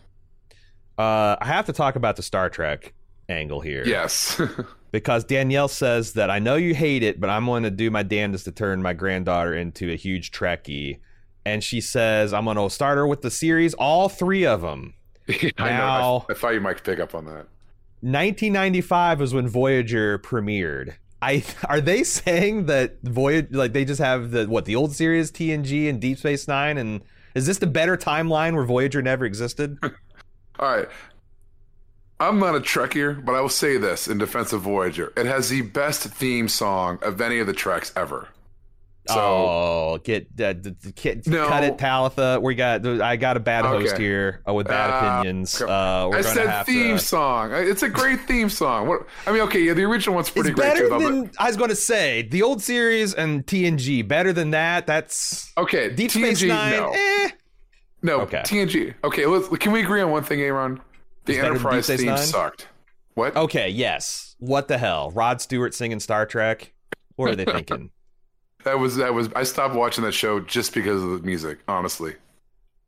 uh, I have to talk about the Star Trek angle here. Yes. because Danielle says that I know you hate it, but I'm going to do my damnedest to turn my granddaughter into a huge Trekkie. And she says I'm going to start her with the series, all three of them. I know. Now- I, I thought you might pick up on that. 1995 was when Voyager premiered. I are they saying that Voyager like they just have the what the old series TNG and Deep Space Nine and is this the better timeline where Voyager never existed? All right. I'm not a Trekkier, but I will say this in defense of Voyager: it has the best theme song of any of the Treks ever. So oh, get uh, d- d- get- No. cut it, Talitha. We got I got a bad host here uh, with bad Uh, opinions. Uh, we're I said theme to. song. It's a great theme song. What I mean, okay, yeah, the original one's pretty It's great better too. though, but- than I was going to say the old series and TNG. Better than that. That's Okay, Deep TNG, Space Nine. no, Eh. no, Okay. TNG. Okay, let's, can we agree on one thing, Aaron? The It's Enterprise theme Nine? sucked. What? Okay, yes. What the hell? Rod Stewart singing Star Trek? What are they thinking? That was that was. I stopped watching that show just because of the music. Honestly,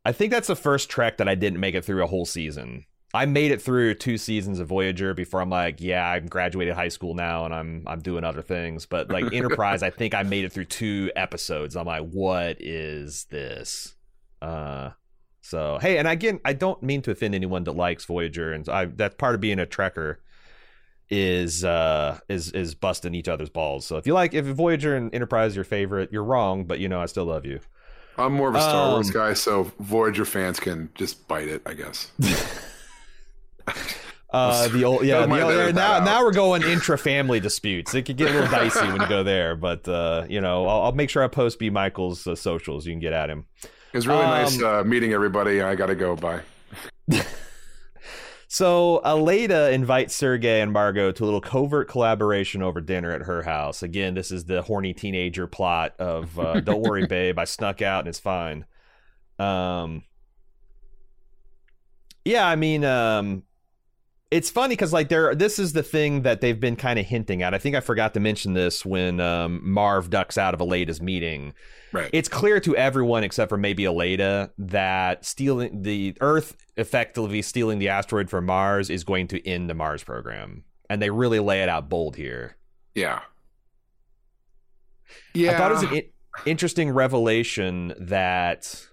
I think that's the first Trek that I didn't make it through a whole season. I made it through two seasons of Voyager before I'm like, yeah, I'm graduated high school now and I'm I'm doing other things. But like Enterprise, I think I made it through two episodes. I'm like, what is this? Uh so hey, and again, I don't mean to offend anyone that likes Voyager, and I that's part of being a Trekker is uh is is busting each other's balls. So if you like if Voyager and Enterprise is your favorite, you're wrong, but you know I still love you. I'm more of a Star Wars Um, guy, so Voyager fans can just bite it. I guess. Uh, the old yeah, the old, now now we're going intra family disputes. It could get a little dicey when you go there, but uh, you know I'll, I'll make sure I post B Michael's uh, socials. You can get at him. It was really Um, nice uh, meeting everybody. I got to go. Bye. So Aleida invites Sergei and Margot to a little covert collaboration over dinner at her house. Again, this is the horny teenager plot of uh, "Don't worry, babe, I snuck out and it's fine." Um, yeah, I mean, um, it's funny because like there, this is the thing that they've been kind of hinting at. I think I forgot to mention this when um, Marv ducks out of Aleida's meeting Right. it's clear to everyone except for maybe Aleida that stealing the Earth effectively stealing the asteroid from Mars is going to end the Mars program, and they really lay it out bold here. yeah. Yeah. I thought it was an in- interesting revelation that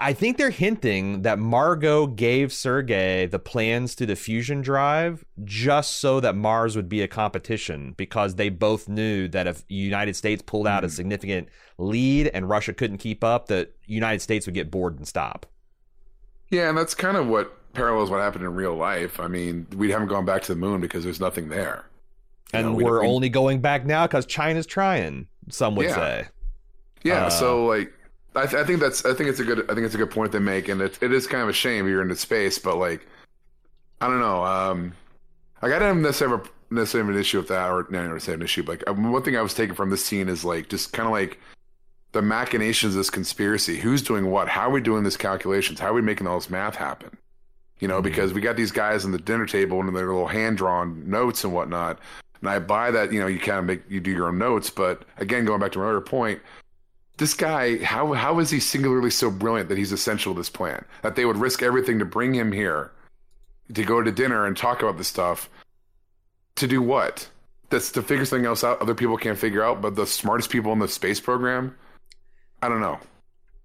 I think they're hinting that Margot gave Sergei the plans to the fusion drive just so that Mars would be a competition because they both knew that if United States pulled out a Hmm. significant lead and Russia couldn't keep up, that United States would get bored and stop. Yeah, and that's kind of what parallels what happened in real life. I mean, we haven't gone back to the moon because there's nothing there. You And know, we- we're we- only going back now because China's trying. Some would Yeah. say. Yeah, Uh, so like, I, th- I think that's I think it's a good I think it's a good point they make, and it it is kind of a shame you're in the space, but like, I don't know. Um, like I didn't necessarily have a, necessarily have an issue with that, or no, I never say an issue. But like, um, one thing I was taking from this scene is like just kind of like the machinations of this conspiracy. Who's doing what? How are we doing these calculations? How are we making all this math happen? You know, because we got these guys on the dinner table and their little hand drawn notes and whatnot. And I buy that, you know, you kind of make you do your own notes, but again, going back to my earlier point, this guy, how how is he singularly so brilliant that he's essential to this plan? That they would risk everything to bring him here to go to dinner and talk about this stuff. To do what? That's to figure something else out other people can't figure out, but the smartest people in the space program? I don't know.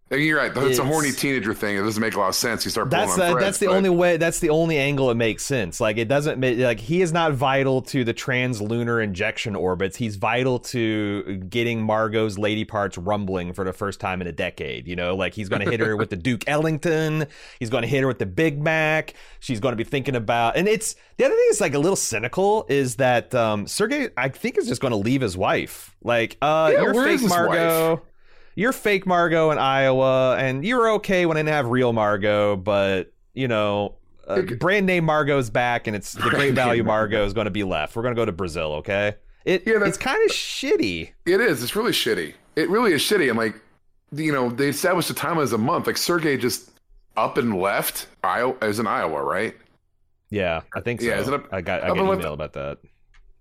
You're right. It's, It's- a horny teenager thing. It doesn't make a lot of sense. You start pulling That's the, threads, that's the but- only way. That's the only angle it makes sense. Like it doesn't make like he is not vital to the translunar injection orbits. He's vital to getting Margot's lady parts rumbling for the first time in a decade. You know, like he's going to hit her with the Duke Ellington. He's going to hit her with the Big Mac. She's going to be thinking about. And it's the other thing is like a little cynical is that um Sergei I think is just going to leave his wife. Like uh, Yeah, you're fake Margot wife? You're fake Margot in Iowa, and you're okay when I didn't have real Margot, but you know, uh, brand name Margot's back, and it's the great value name Margot is going to be left. We're going to go to Brazil, okay? It Yeah, that's- it's kind of shitty. It is. It's really shitty. It really is shitty. And like, you know, they established the time as a month. Like Sergei just up and left. Iowa is in Iowa, right? Yeah, I think so. Yeah, is it up- I got I got an and left- email about that.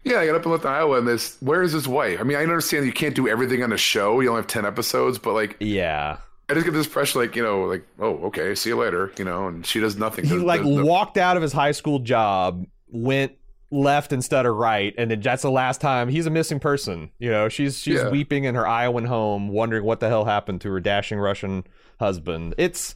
Yeah, I got up and left Iowa. And this, where is his wife? I mean, I understand you can't do everything on a show. You only have ten episodes, but like, Yeah, I just get this pressure, like, you know, like, oh, okay, see you later, you know, and she does nothing. he like walked out of his high school job, went left instead of right, and then that's the last time he's a missing person. You know, she's she's Yeah. weeping in her Iowan home, wondering what the hell happened to her dashing Russian husband. It's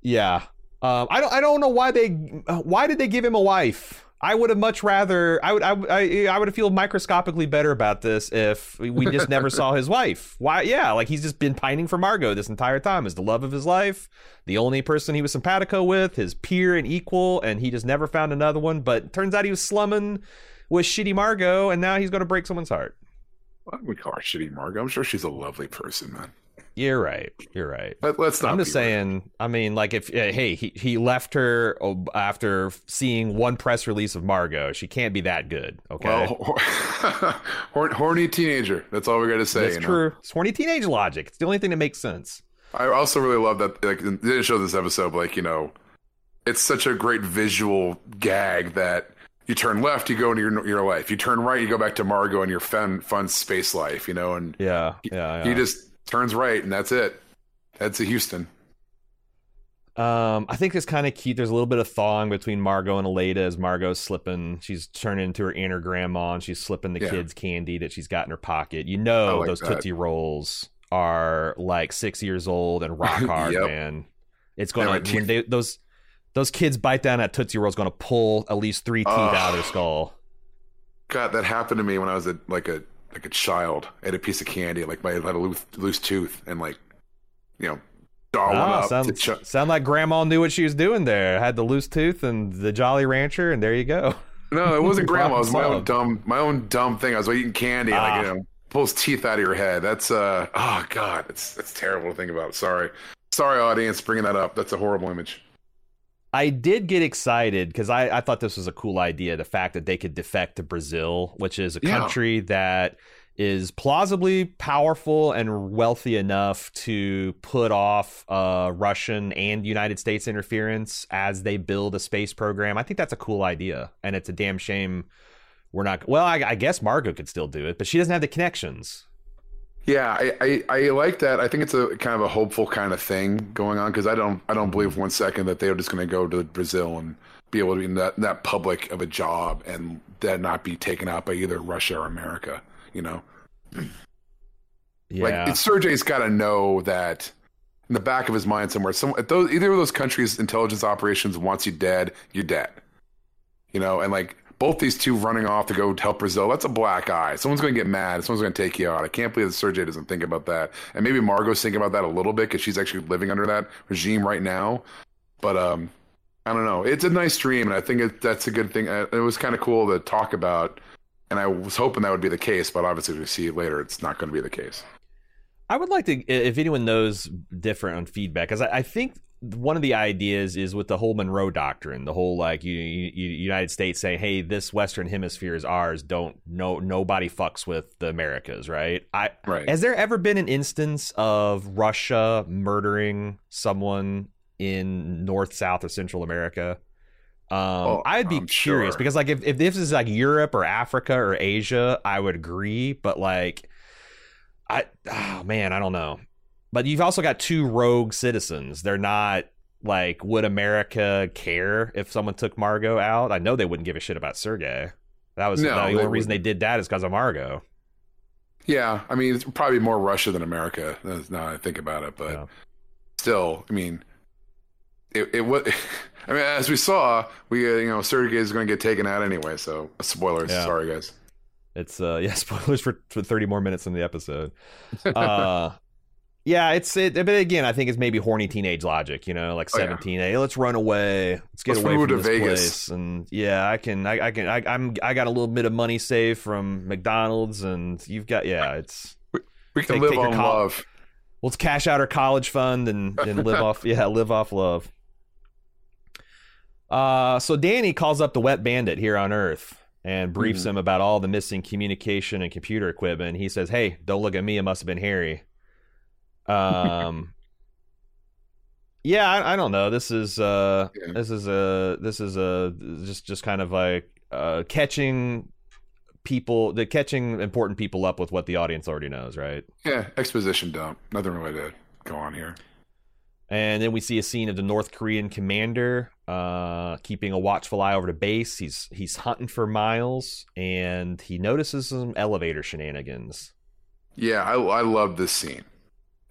yeah. Um, I don't I don't know why they why did they give him a wife? I would have much rather I would I, would- I I would feel microscopically better about this if we just never saw his wife. Why? Yeah, like he's just been pining for Margot this entire time Is the love of his life, the only person he was simpatico with, his peer and equal, and he just never found another one. But turns out he was slumming with shitty Margot, and now he's going to break someone's heart. Why do we call her shitty Margot? I'm sure she's a lovely person, man. You're right. You're right. But Let, us not. I'm just saying. I mean, like if uh, hey, he he left her after seeing one press release of Margot. She can't be that good. Okay, Well, horny, horny teenager. That's all we got to say. that's you know? true. It's horny teenage logic. It's the only thing that makes sense. I also really love that. Like, they didn't show this episode, but like you know, it's such a great visual gag that you turn left, you go into your your life. You turn right, you go back to Margot and your fun fun space life. You know, and Yeah, yeah. yeah. he just turns right, and that's it. That's a Houston. Um, I think it's kind of cute. There's a little bit of thawing between Margot and Aleida as Margot's slipping. She's turning into her inner grandma and she's slipping the Yeah. kids candy that she's got in her pocket. You know, like those that. Tootsie Rolls are like six years old and rock hard, Yep. man. It's gonna my when they those those kids bite down that Tootsie Roll is gonna pull at least three teeth Ugh. out of their skull. God, that happened to me when I was a like a like a child. I had a piece of candy, like my had a loose, loose tooth, and like you know, Ah, up. ch- sound like Grandma knew what she was doing there. Had the loose tooth and the Jolly Rancher, and there you go. No, it wasn't grandma. It was my own dumb, my own dumb thing. I was eating candy, and Ah. like you know, pulls teeth out of your head. That's uh, oh god, it's that's terrible to think about. Sorry, sorry, audience, bringing that up. That's a horrible image. I did get excited because I, I thought this was a cool idea. The fact that they could defect to Brazil, which is a Yeah. country that is plausibly powerful and wealthy enough to put off uh, Russian and United States interference as they build a space program. I think that's a cool idea, and it's a damn shame we're not. Well, I, I guess Margot could still do it, but she doesn't have the connections. Yeah, I, I, I like that. I think it's a kind of a hopeful kind of thing going on because I don't I don't believe one second that they're just going to go to Brazil and be able to be in that, that public of a job and then not be taken out by either Russia or America. You know, Yeah, like it's, Sergei's got to know that in the back of his mind somewhere, some those either of those countries' intelligence operations wants you dead, you're dead. You know, and like both these two running off to go help Brazil, that's a black eye. Someone's going to get mad. Someone's going to take you out. I can't believe that Sergei doesn't think about that. And maybe Margot's thinking about that a little bit because she's actually living under that regime right now. But um, I don't know. It's a nice dream, and I think it, that's a good thing. Uh, It was kind of cool to talk about, and I was hoping that would be the case. But obviously, we see later, it's not going to be the case. I would like to, if anyone knows different on feedback, because I, I think one of the ideas is with the whole Monroe Doctrine, the whole like you, you, United States saying, "Hey, this Western Hemisphere is ours. Don't no nobody fucks with the Americas." Right? I Right. has there ever been an instance of Russia murdering someone in North, South, or Central America? Um, Oh, I'd be I'm curious sure. because like if, if this is like Europe or Africa or Asia, I would agree. But like, I oh man, I don't know. But you've also got two rogue citizens. They're not like would America care if someone took Margot out? I know they wouldn't give a shit about Sergei. That was No, the only reason they did that is because of Margot. Yeah, I mean, it's probably more Russia than America. Now I think about it, but yeah. still, I mean, it, it was. I mean, as we saw, we uh, you know Sergei is going to get taken out anyway. So spoilers. Yeah. Sorry, guys. It's uh yeah spoilers for, for thirty more minutes in the episode. Uh, yeah, it's it. But again, I think it's maybe horny teenage logic. You know, like seventeen. Oh, yeah. Hey, let's run away. Let's get let's away from this Vegas. place. And yeah, I can. I, I can. I, I'm. I got a little bit of money saved from McDonald's, and you've got. Yeah, it's. We, we can take, live take on love. Let's cash out our college fund and and live off. Yeah, live off love. Uh, so Dani calls up the wet bandit here on Earth and briefs mm. him about all the missing communication and computer equipment. He says, "Hey, don't look at me. It must have been Harry." Um, yeah, I, I, don't know. This is uh, yeah. this is a this is a just just kind of like uh, catching people, the catching important people up with what the audience already knows, right? Yeah, exposition dump. Nothing really to go on here. And then we see a scene of the North Korean commander uh, keeping a watchful eye over the base. He's he's hunting for Miles, and he notices some elevator shenanigans. Yeah, I I love this scene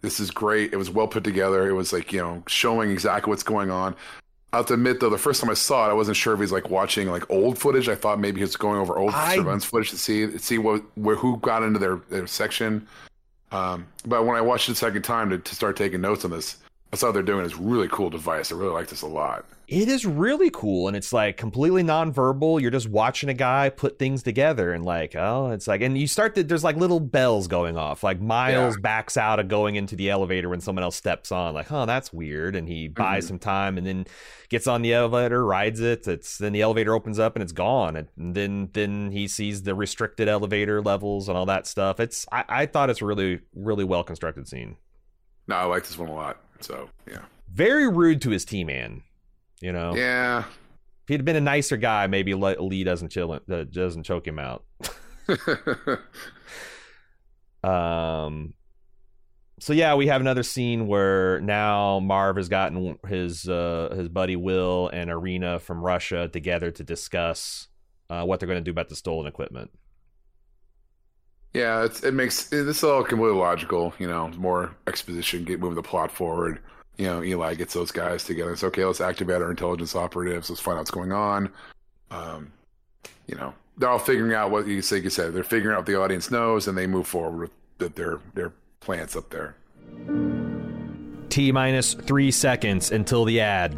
this is great. It was well put together. It was like, you know, showing exactly what's going on. I have to admit though, the first time I saw it, I wasn't sure if he's like watching like old footage. I thought maybe he was going over old I... surveillance footage to see see what where who got into their their section. Um, but when I watched it a second time to, to start taking notes on this, I saw they're doing this really cool device. I really like this a lot. It is really cool, and it's like completely nonverbal. You're just watching a guy put things together, and like, oh, it's like, and you start to there's like little bells going off. Like Miles yeah. backs out of going into the elevator when someone else steps on. Like, oh, that's weird, and he buys mm-hmm. some time, and then gets on the elevator, rides it. It's then the elevator opens up and it's gone, and then then he sees the restricted elevator levels and all that stuff. It's I, I thought it's a really really well constructed scene. No, I like this one a lot. So yeah, very rude to his team man. You know. Yeah. If he'd been a nicer guy, maybe Lee doesn't chill him, uh, doesn't choke him out. um. So yeah, we have another scene where now Marv has gotten his uh, his buddy Will and Irina from Russia together to discuss uh, what they're going to do about the stolen equipment. Yeah, it makes this is all completely logical. You know, more exposition, get moving the plot forward. You know, Eli gets those guys together. It's okay. Let's activate our intelligence operatives. Let's find out what's going on. Um, you know, they're all figuring out what you say. You said they're figuring out what the audience knows, and they move forward with their their plans up there. T minus three seconds until the ad.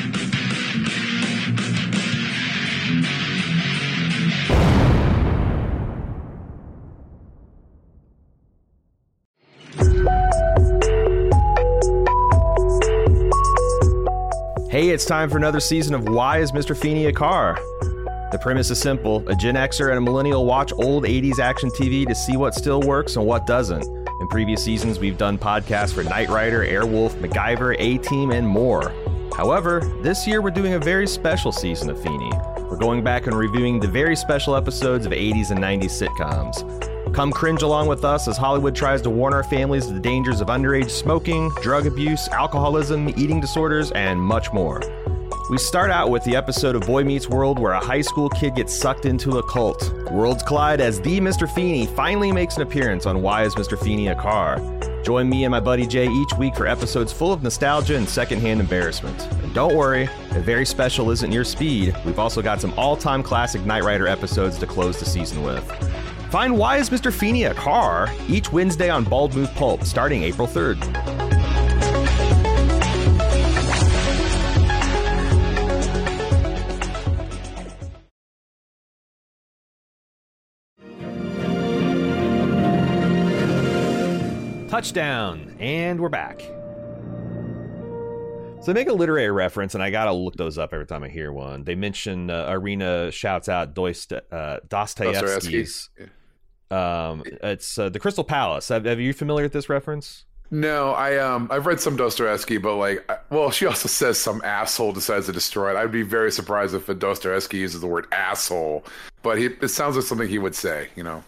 It's time for another season of Why is Mr. Feeney a Car? The premise is simple a Gen Xer and a millennial watch old 80s action TV to see what still works and what doesn't. In previous seasons, we've done podcasts for Knight Rider, Airwolf, MacGyver, A Team, and more. However, this year we're doing a very special season of Feeney. We're going back and reviewing the very special episodes of 80s and 90s sitcoms. Come cringe along with us as Hollywood tries to warn our families of the dangers of underage smoking, drug abuse, alcoholism, eating disorders, and much more. We start out with the episode of Boy Meets World where a high school kid gets sucked into a cult. Worlds collide as the Mr. Feeney finally makes an appearance on Why is Mr. Feeney a Car? Join me and my buddy Jay each week for episodes full of nostalgia and secondhand embarrassment. And don't worry, if very special isn't your speed, we've also got some all time classic Knight Rider episodes to close the season with. Find Why is Mr. Feeney a Car each Wednesday on Bald Move Pulp starting April 3rd. Touchdown, and we're back. So they make a literary reference, and I gotta look those up every time I hear one. They mention uh, Irina shouts out Dost- uh, Dostoevsky's. Um, it's uh, the Crystal Palace. Have, have you familiar with this reference? No, I um I've read some Dostoevsky, but like, well, she also says some asshole decides to destroy it. I'd be very surprised if Dostoevsky uses the word asshole, but he it sounds like something he would say, you know.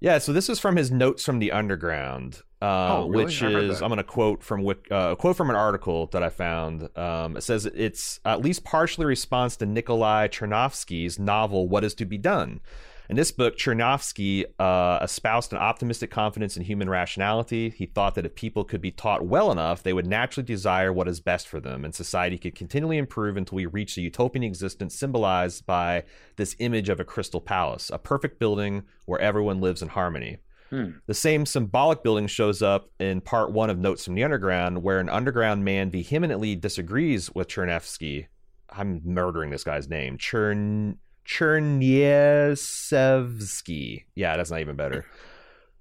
Yeah, so this is from his notes from the underground, uh, Oh, really? which is. I'm going to quote from uh, a quote from an article that I found. Um, it says it's at least partially response to Nikolai Chernovsky's novel "What Is to Be Done." In this book, Chernovsky uh, espoused an optimistic confidence in human rationality. He thought that if people could be taught well enough, they would naturally desire what is best for them, and society could continually improve until we reach the utopian existence symbolized by this image of a crystal palace, a perfect building where everyone lives in harmony. The same symbolic building shows up in part one of Notes from the Underground, where an underground man vehemently disagrees with Chernovsky. I'm murdering this guy's name. Chern Chernyshevsky. Yeah, that's not even better.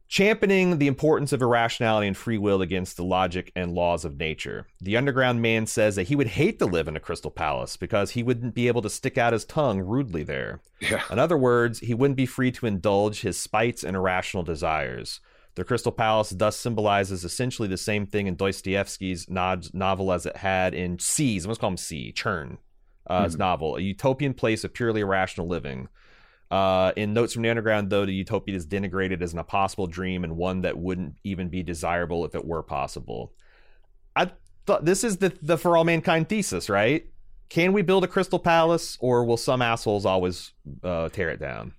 Championing the importance of irrationality and free will against the logic and laws of nature. The underground man says that he would hate to live in a crystal palace because he wouldn't be able to stick out his tongue rudely there. Yeah. In other words, he wouldn't be free to indulge his spites and irrational desires. The Crystal Palace thus symbolizes essentially the same thing in Dostoevsky's novel as it had in C's. Let's call him C. Chern. Uh, His novel, a utopian place of purely irrational living. Uh, in Notes from the Underground, though, the utopia is denigrated as an impossible dream and one that wouldn't even be desirable if it were possible. I thought this is the the for all mankind thesis, right? Can we build a crystal palace, or will some assholes always uh, tear it down?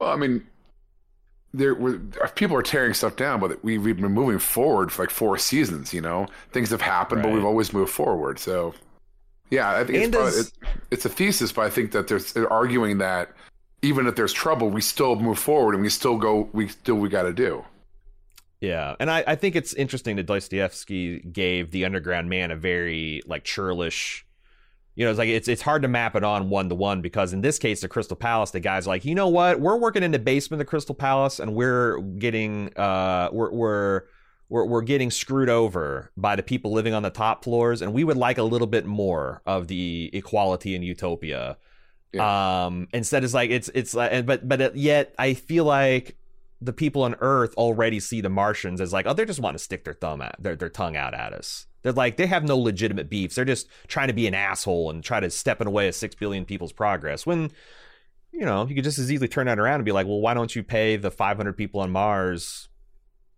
Well, I mean, there were people are tearing stuff down, but we we've been moving forward for like four seasons. You know, things have happened, but we've always moved forward. So, yeah, I think it's, probably, does- it, it's a thesis, but I think that there's they're arguing that even if there's trouble, we still move forward and we still go. We still we got to do. Yeah, and I, I think it's interesting that Dostoevsky gave the underground man a very like churlish. You know, it's like it's it's hard to map it on one to one because in this case, the Crystal Palace, the guy's like, you know what, we're working in the basement of the Crystal Palace, and we're getting uh we're we're we're we're getting screwed over by the people living on the top floors, and we would like a little bit more of the equality and utopia. Um, instead, it's like it's it's like, and but but yet I feel like the people on Earth already see the Martians as like, oh, they're just wanting to stick their thumb at their their tongue out at us. They're like they have no legitimate beefs. They're just trying to be an asshole and try to step in the way of six billion people's progress. When you know you could just as easily turn that around and be like, well, why don't you pay the 500 people on Mars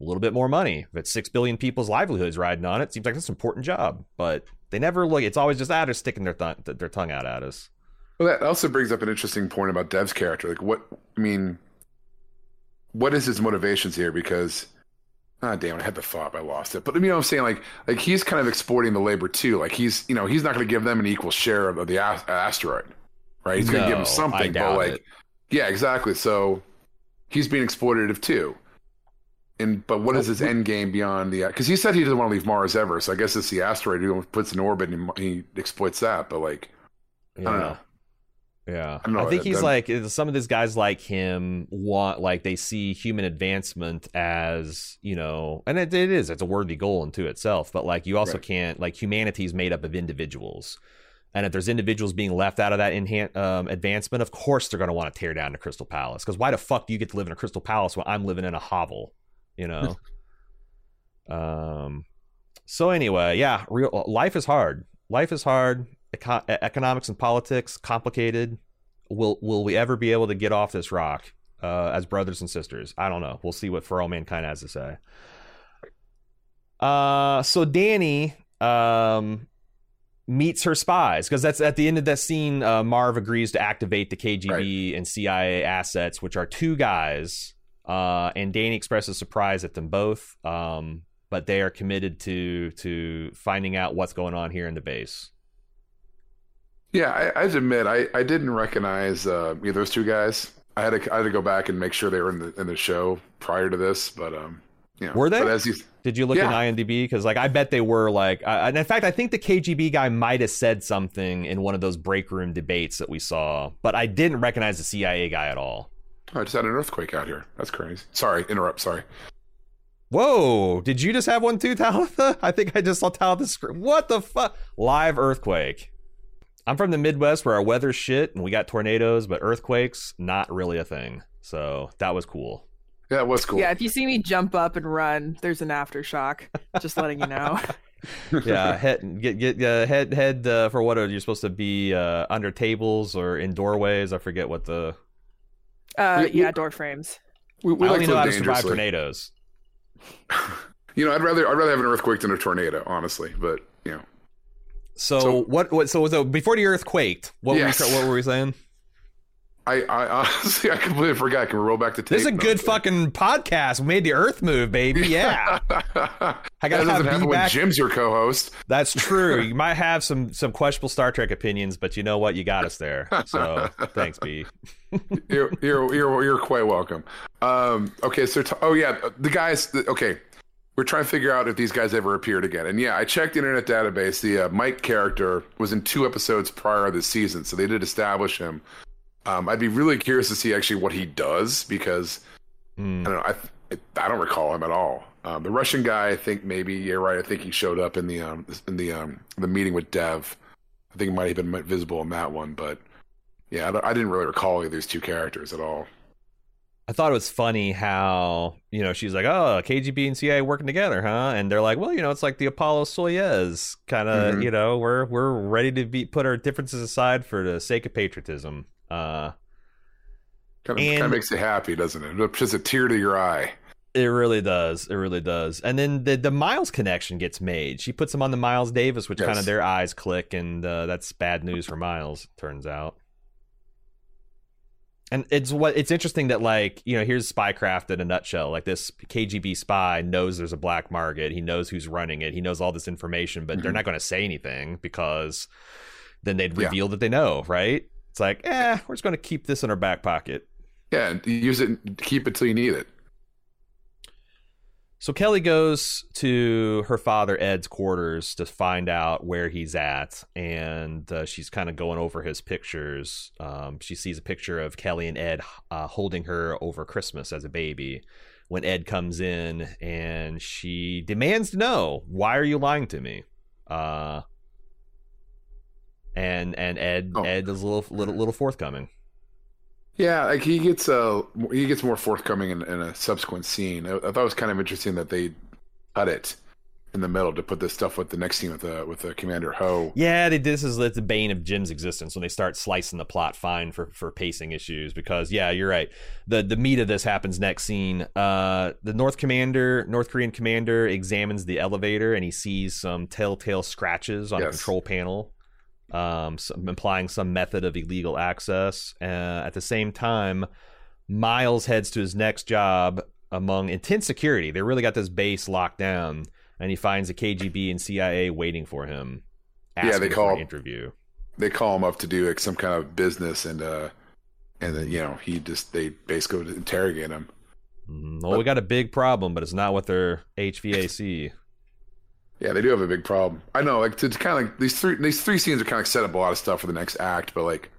a little bit more money? If it's six billion people's livelihoods riding on it, seems like that's an important job. But they never look. It's always just ah, they're sticking their th- their tongue out at us. Well, that also brings up an interesting point about Dev's character. Like, what I mean, what is his motivations here? Because, ah, damn, I had the thought, but I lost it. But you know, what I'm saying, like, like he's kind of exploiting the labor too. Like, he's, you know, he's not going to give them an equal share of the a- asteroid, right? He's going to give No, them something, but like, it. yeah, exactly. So he's being exploitative too. And but what is his end game beyond the? Because he said he doesn't want to leave Mars ever. So I guess it's the asteroid he puts in orbit and he exploits that. But like, I don't know. Yeah, I know, I think he's that- like some of these guys like him want like they see human advancement as you know, and it, it is it's a worthy goal unto itself. But like you also Right. can't like humanity is made up of individuals, and if there's individuals being left out of that enhan- um, advancement, of course they're going to want to tear down the Crystal Palace. Because why the fuck do you get to live in a Crystal Palace when I'm living in a hovel? You know. um. So anyway, yeah, real life is hard. Life is hard. Eco- economics and politics complicated. Will will we ever be able to get off this rock uh, as brothers and sisters? I don't know. We'll see what For All Mankind has to say. Uh, so Dani um meets her spies because that's at the end of that scene. Uh, Marv agrees to activate the KGB and CIA assets, which are two guys. Uh, and Dani expresses surprise at them both. Um, but they are committed to to finding out what's going on here in the base. Yeah, I, I admit, I, I didn't recognize uh, either those two guys. I had to I had to go back and make sure they were in the in the show prior to this, but um, you know, Were they? You, Did you look Yeah. at IMDb? Because like I bet they were like, uh, and in fact, I think the KGB guy might have said something in one of those break room debates that we saw, but I didn't recognize the CIA guy at all. oh, I just had an earthquake out here. That's crazy. Sorry, interrupt. Sorry. Whoa! Did you just have one too, Talitha? I think I just saw Talitha scream. What the fuck? Live earthquake. I'm from the Midwest where our weather's shit and we got tornadoes, but earthquakes not really a thing. So that was cool. Yeah, it was cool. Yeah, if you see me jump up and run, there's an aftershock. Just letting you know. yeah, head get get uh, head head uh, for what are you supposed to be uh, under tables or in doorways? I forget what the. Uh, We- we- yeah, door frames. we, we I only to know how to survive tornadoes. You know, I'd rather I'd rather have an earthquake than a tornado, honestly. But you know, So, So- what what so so before the earth quaked, what Yes. were we, what were we saying? I, I honestly I completely forgot. Can we roll back to tape? This is a good fucking podcast. We made the earth move, baby. Yeah, I gotta doesn't have happen when. Jim's your co-host. That's true. You might have some some questionable Star Trek opinions, but you know what? You got us there. So thanks, B. you're, you're you're you're quite welcome. Um, okay, so t- oh yeah, the guys. The, okay, we're trying to figure out if these guys ever appeared again. And yeah, I checked the internet database. The uh, Mike character was in two episodes prior to this season, so they did establish him. Um, I'd be really curious to see actually what he does because Mm. I don't know. I I don't recall him at all. Um, the Russian guy, I think maybe you're right. I think he showed up in the um in the um the meeting with Dev. I think he might have been visible in that one, but yeah, I, I didn't really recall any of these two characters at all. I thought it was funny how you know she's like, "Oh, KGB and CIA working together, huh?" And they're like, "Well, you know, it's like the Apollo Soyuz kind of. Mhm. You know, we're we're ready to be put our differences aside for the sake of patriotism." Uh, Kind of, kind of makes you happy, doesn't it? It's just a tear to your eye. It really does. It really does. And then the the Miles connection gets made. She puts him on the Miles Davis, which Yes. kind of their eyes click, and uh, that's bad news for Miles. Turns out. And it's what it's interesting that like you know here's spycraft in a nutshell. Like this KGB spy knows there's a black market. He knows who's running it. He knows all this information, but they're Mhm. not going to say anything because then they'd Yeah. reveal that they know, right? It's like, eh, we're just going to keep this in our back pocket. Yeah, use it, and keep it till you need it. So Kelly goes to her father Ed's quarters to find out where he's at, and uh, she's kind of going over his pictures. Um, she sees a picture of Kelly and Ed uh, holding her over Christmas as a baby. When Ed comes in, and she demands to know, "Why are you lying to me?" Uh, and and Ed Oh. Ed is a little little little forthcoming. Yeah, like he gets uh he gets more forthcoming in, in a subsequent scene. I, I thought it was kind of interesting that they cut it in the middle to put this stuff with the next scene with the with the Commander Ho. Yeah, they, this is the bane of Jim's existence when they start slicing the plot fine for, for pacing issues. Because yeah, you're right. the The meat of this happens next scene. Uh, the North commander, North Korean commander, examines the elevator and he sees some telltale scratches on a Yes. control panel, um, some, implying some method of illegal access. Uh, at the same time, Miles heads to his next job among intense security. They really got this base locked down, and he finds the KGB and CIA waiting for him. Yeah, they for call- an interview. They call him up to do like some kind of business, and uh and then you know he just they basically interrogate him. Mhm. Well, we got a big problem, but it's not with their HVAC. Yeah, they do have a big problem. I know, like it's kind of like these three these three scenes are kind of set up a lot of stuff for the next act, but like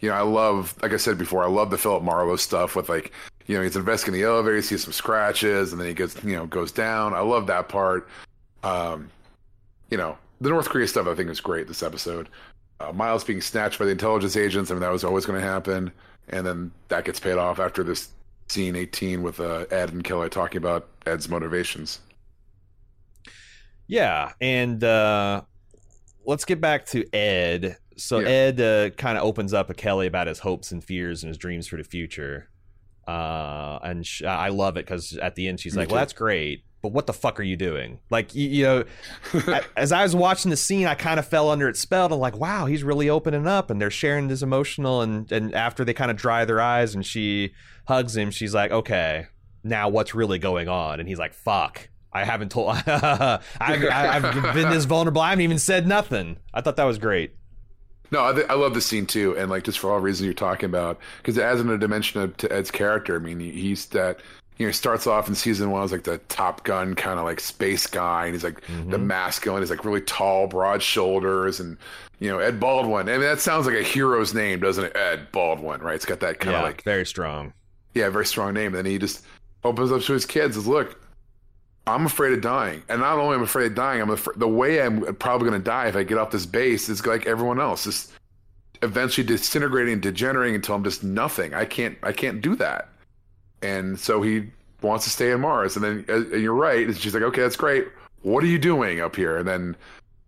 you know, I love, like I said before, I love the Philip Marlowe stuff with like, you know, he's investigating the elevator, he sees some scratches, and then he gets, you know, goes down. I love that part. Um, you know, the North Korea stuff I think is great this episode. Uh, Miles being snatched by the intelligence agents, I mean, that was always going to happen. And then that gets paid off after this scene 18 with uh, Ed and Kelly talking about Ed's motivations. Yeah. And uh, let's get back to Ed. So Yeah. Ed uh, kind of opens up a Kelly about his hopes and fears and his dreams for the future. Uh, and sh- I love it because at the end she's Me like, "Well, that's great, but what the fuck are you doing?" Like, you, you know, as I was watching the scene, I kind of fell under its spell. And I'm like, "Wow, he's really opening up," and they're sharing this emotional. And and after they kind of dry their eyes, and she hugs him, she's like, "Okay, now what's really going on?" And he's like, "Fuck." I haven't told. I've, I've been this vulnerable. I haven't even said nothing. I thought that was great. No, I, th- I love this scene too, and like just for all reasons you're talking about, because it adds another dimension of, to Ed's character. I mean, he, he's that you know he starts off in season one as like the Top Gun kind of like space guy, and he's like mm-hmm. the masculine. He's like really tall, broad shoulders, and you know Ed Baldwin. I mean, that sounds like a hero's name, doesn't it? Ed Baldwin, right? It's got that kind of Yeah, like very strong. yeah, very strong name. And then he just opens up to his kids. Says, "Look, I'm afraid of dying, and not only am I afraid of dying, I'm afraid, the way I'm probably going to die if I get off this base is like everyone else, just eventually disintegrating, and degenerating until I'm just nothing. I can't, I can't do that. And so he wants to stay on Mars. And then, uh, and you're right. And she's like, "Okay, that's great. What are you doing up here?" And then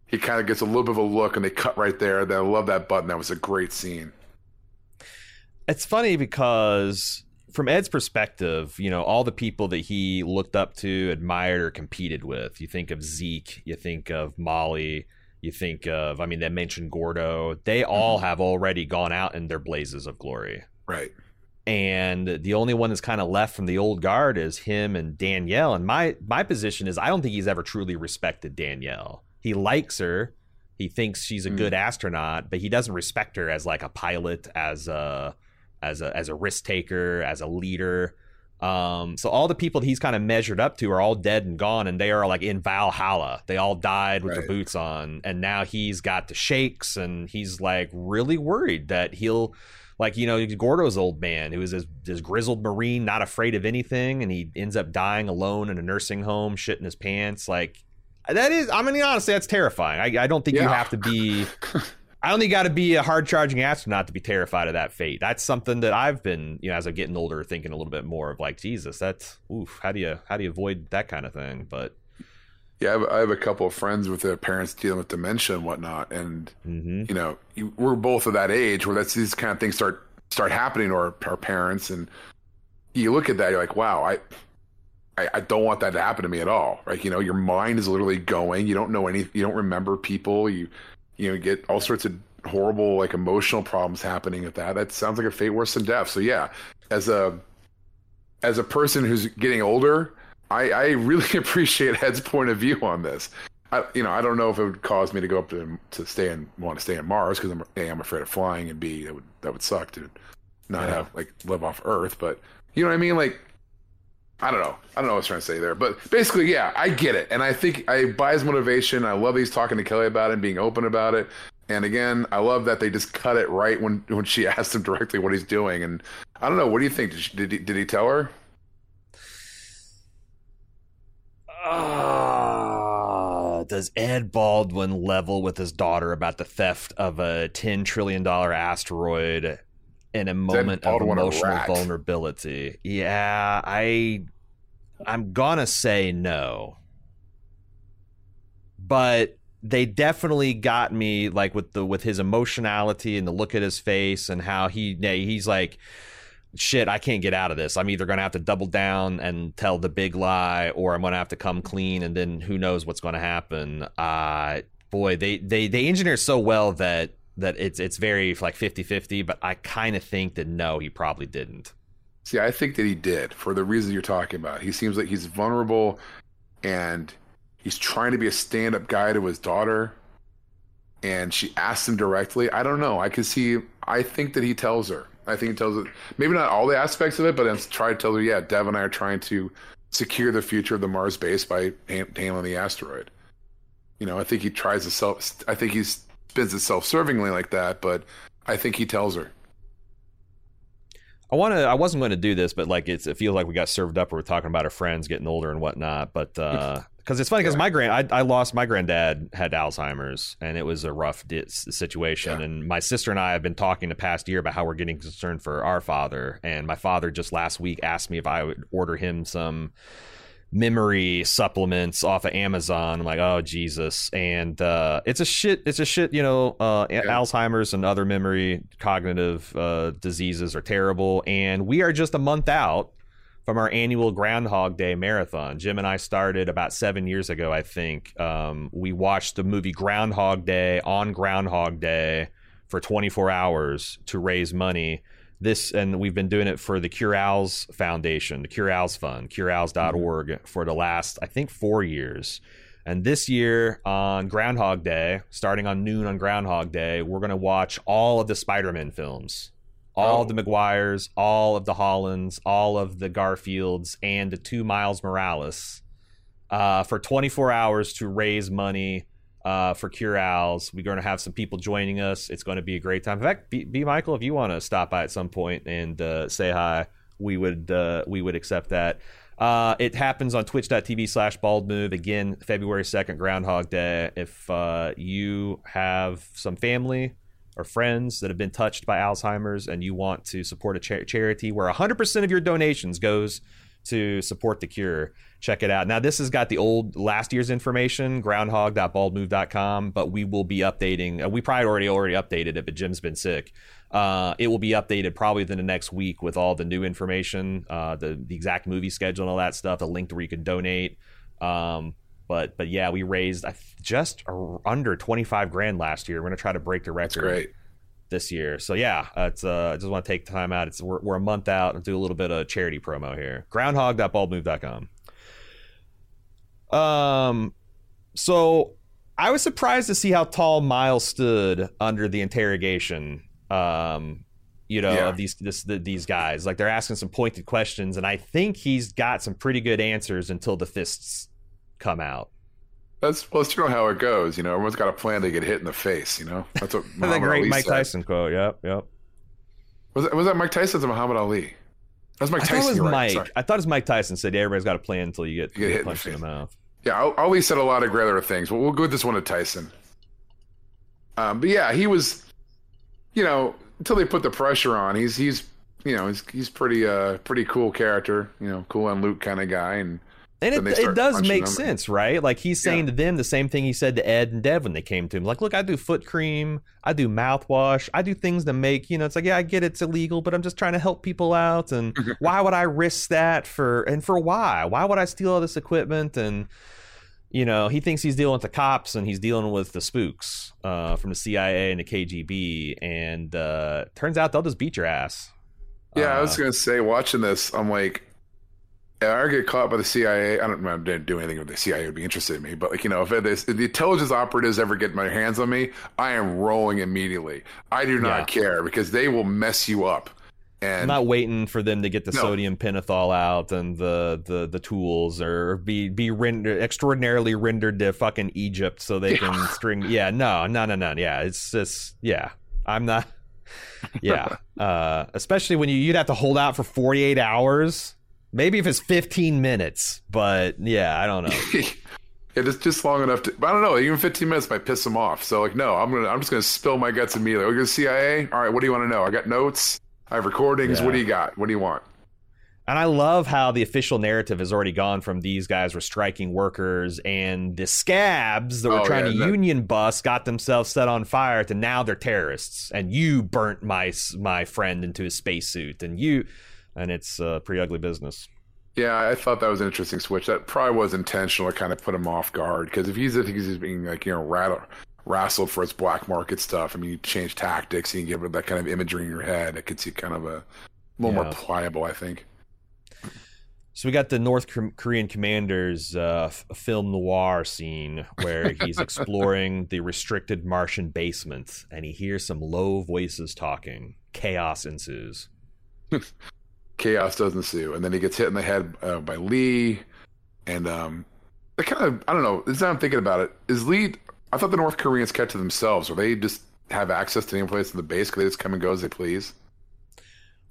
he kind of gets a little bit of a look, and they cut right there. Then I love that button. That was a great scene. It's funny because from Ed's perspective, you know, all the people that he looked up to, admired, or competed with. You think of Zeke, you think of Molly, you think of, I mean, they mentioned Gordo. They all have already gone out in their blazes of glory. Right. And the only one that's kind of left from the old guard is him and Danielle. And my my position is I don't think he's ever truly respected Danielle. He likes her. He thinks she's a Mm. good astronaut, but he doesn't respect her as like a pilot, as a as a as a risk taker, as a leader. Um, so all the people that he's kind of measured up to are all dead and gone, and they are like in Valhalla. They all died with Right. their boots on, and now he's got the shakes, and he's like really worried that he'll, like you know, Gordo's old man who is this, this grizzled marine, not afraid of anything, and he ends up dying alone in a nursing home, shitting his pants. Like that is, I mean, honestly, that's terrifying. I, I don't think you have to be. I only got to be a hard charging astronaut to be terrified of that fate. That's something that I've been, you know, as I'm getting older, thinking a little bit more of like, Jesus, that's oof. How do you how do you avoid that kind of thing? But Yeah, I have, I have a couple of friends with their parents dealing with dementia and whatnot, and mhm. you know, you, we're both of that age where that's these kind of things start start happening to our, our parents, and you look at that, you're like, wow, I, I, I don't want that to happen to me at all. Right? You know, your mind is literally going. You don't know any. You don't remember people. You, you know, get all sorts of horrible like emotional problems happening at that. That sounds like a fate worse than death. So yeah, as a as a person who's getting older, I, I really appreciate Ed's point of view on this. I, you know, I don't know if it would cause me to go up to to stay and want to stay on Mars because I'm a I'm afraid of flying and b that would that would suck to not Yeah. have like live off Earth. But you know what I mean? Like, I don't know. I don't know what I was trying to say there. But basically, yeah, I get it, and I think I buy his motivation. I love that he's talking to Kelly about it, and being open about it. And again, I love that they just cut it right when when she asked him directly what he's doing. And I don't know. What do you think? Did, she, did he did he tell her? Ah, does Ed Baldwin level with his daughter about the theft of a ten trillion dollar asteroid in a moment of emotional vulnerability? Yeah, I I'm gonna say no. But they definitely got me like with the with his emotionality and the look at his face and how he he's like shit, I can't get out of this. I'm either going to have to double down and tell the big lie or I'm going to have to come clean and then who knows what's going to happen. Uh boy, they they they engineer so well that that it's it's very like 50-50, but I kind of think that no, he probably didn't. See, I think that he did for the reason you're talking about. He seems like he's vulnerable and he's trying to be a stand up guy to his daughter. And she asks him directly. I don't know. I can see, I think that he tells her. I think he tells her, maybe not all the aspects of it, but then try to tell her, yeah, Dev and I are trying to secure the future of the Mars base by han- handling the asteroid. You know, I think he tries to self, I think he spins it self servingly like that, but I think he tells her. I want to. I wasn't going to do this, but like it's. It feels like we got served up. We're talking about our friends getting older and whatnot. But uh because it's funny, because my grand, I, I lost my granddad had Alzheimer's, and it was a rough di- situation. Yeah. And my sister and I have been talking the past year about how we're getting concerned for our father. And my father just last week asked me if I would order him some memory supplements off of Amazon. I'm like, oh Jesus, and uh, it's a shit. It's a shit. You know, uh, Yeah. Alzheimer's and other memory cognitive uh, diseases are terrible, and we are just a month out from our annual Groundhog Day marathon. Jim and I started about seven years ago, I think. Um, we watched the movie Groundhog Day on Groundhog Day for 24 hours to raise money. This and we've been doing it for the Cure Alz Foundation, the Cure Alz Fund, curealz.org for the last I think 4 years. And this year on Groundhog Day, starting on noon on Groundhog Day, we're going to watch all of the Spider-Man films. All Oh. of the Maguires, all of the Hollands, all of the Garfields, and the two Miles Morales uh, for 24 hours to raise money uh, for Cure Alz. We're going to have some people joining us. It's going to be a great time. In fact, B, B Michael, if you want to stop by at some point and uh, say hi, we would uh, we would accept that. Uh, it happens on twitch.tv slash bald move again february 2nd groundhog day if uh, you have some family or friends that have been touched by alzheimer's and you want to support a cha- charity where 100% of your donations goes to support the cure check it out now this has got the old last year's information groundhog.baldmove.com but we will be updating uh, we probably already already updated it but jim's been sick uh, it will be updated probably within the next week with all the new information uh, the, the exact movie schedule and all that stuff a link to where you can donate um, but but yeah we raised just under 25 grand last year we're going to try to break the record this year. So yeah, it's uh, I just want to take time out. It's we're, we're a month out and do a little bit of charity promo here. Groundhog.baldmove.com. Um, so I was surprised to see how tall Miles stood under the interrogation. Um, you know, Yeah. of these this, the, these guys, like they're asking some pointed questions, and I think he's got some pretty good answers until the fists come out. That's well, it's know how it goes. You know, everyone's got a plan to get hit in the face. You know, that's what the great Ali Mike said. Tyson quote. Yep, yep. Was that, was that Mike Tyson or Muhammad Ali? That's Mike I thought Tyson. it was right, Mike. sorry. I thought it was Mike Tyson said, yeah, everybody's got a plan until you get, You get hit in the in the mouth. Yeah, Ali said a lot of great other things, but we'll go with this one to Tyson. Um, but yeah, he was, you know, until they put the pressure on, he's he's you know he's he's pretty uh pretty cool character, you know, cool and Luke kind of guy, and And it, it does make sense, right? Like he's saying to them the same thing he said to Ed and Dev when they came to him. Like, look, I do foot cream, I do mouthwash, I do things to make, you know, it's like, yeah, I get it's illegal, but I'm just trying to help people out. And why would I risk that for, and for why? Why would I steal all this equipment? And, you know, he thinks he's dealing with the cops and he's dealing with the spooks uh, from the CIA and the KGB. And uh, turns out they'll just beat your ass. yeah, I Uh, was gonna say watching this, I'm like, I get caught by the CIA, I don't, know, I didn't do anything with the CIA would be interested in me, but like you know, if, is, if the intelligence operatives ever get my hands on me, I am rolling immediately. I do not Yeah. care because they will mess you up. And I'm not waiting for them to get the No. sodium pentothal out and the the the tools or be be rendered extraordinarily rendered to fucking Egypt so they can string. Yeah, no, no, no, no. Yeah, it's just yeah. I'm not. Yeah, uh, especially when you you'd have to hold out for 48 hours. Maybe if it's 15 minutes, but yeah, I don't know. it is just long enough to. I don't know. Even 15 minutes might piss them off. So like, no, I'm gonna. I'm just gonna spill my guts immediately. We're gonna CIA. All right, what do you want to know? I got notes. I have recordings. Yeah. What do you got? What do you want? And I love how the official narrative has already gone from these guys were striking workers and the scabs that were Oh, trying yeah, to that- union bust got themselves set on fire to now they're terrorists and you burnt my my friend into his spacesuit and you and it's uh, pretty ugly business. Yeah, I thought that was an interesting switch. That probably was intentional to kind of put him off guard because if he's if he's being like you know rattled, rassled for his black market stuff, I mean, you change tactics, you can give it that kind of imagery in your head. It gets you kind of a little Yeah. more pliable, I think. So we got the North Korean commander's uh, film noir scene where he's exploring the restricted Martian basement and he hears some low voices talking. Chaos ensues. chaos does ensue, and then he gets hit in the head uh, by Lee, and um, they kind of I don't know. This is how I'm thinking about it. Is Lee? I thought the North Koreans kept to themselves, or they just have access to any place in the base? Could they just come and go as they please?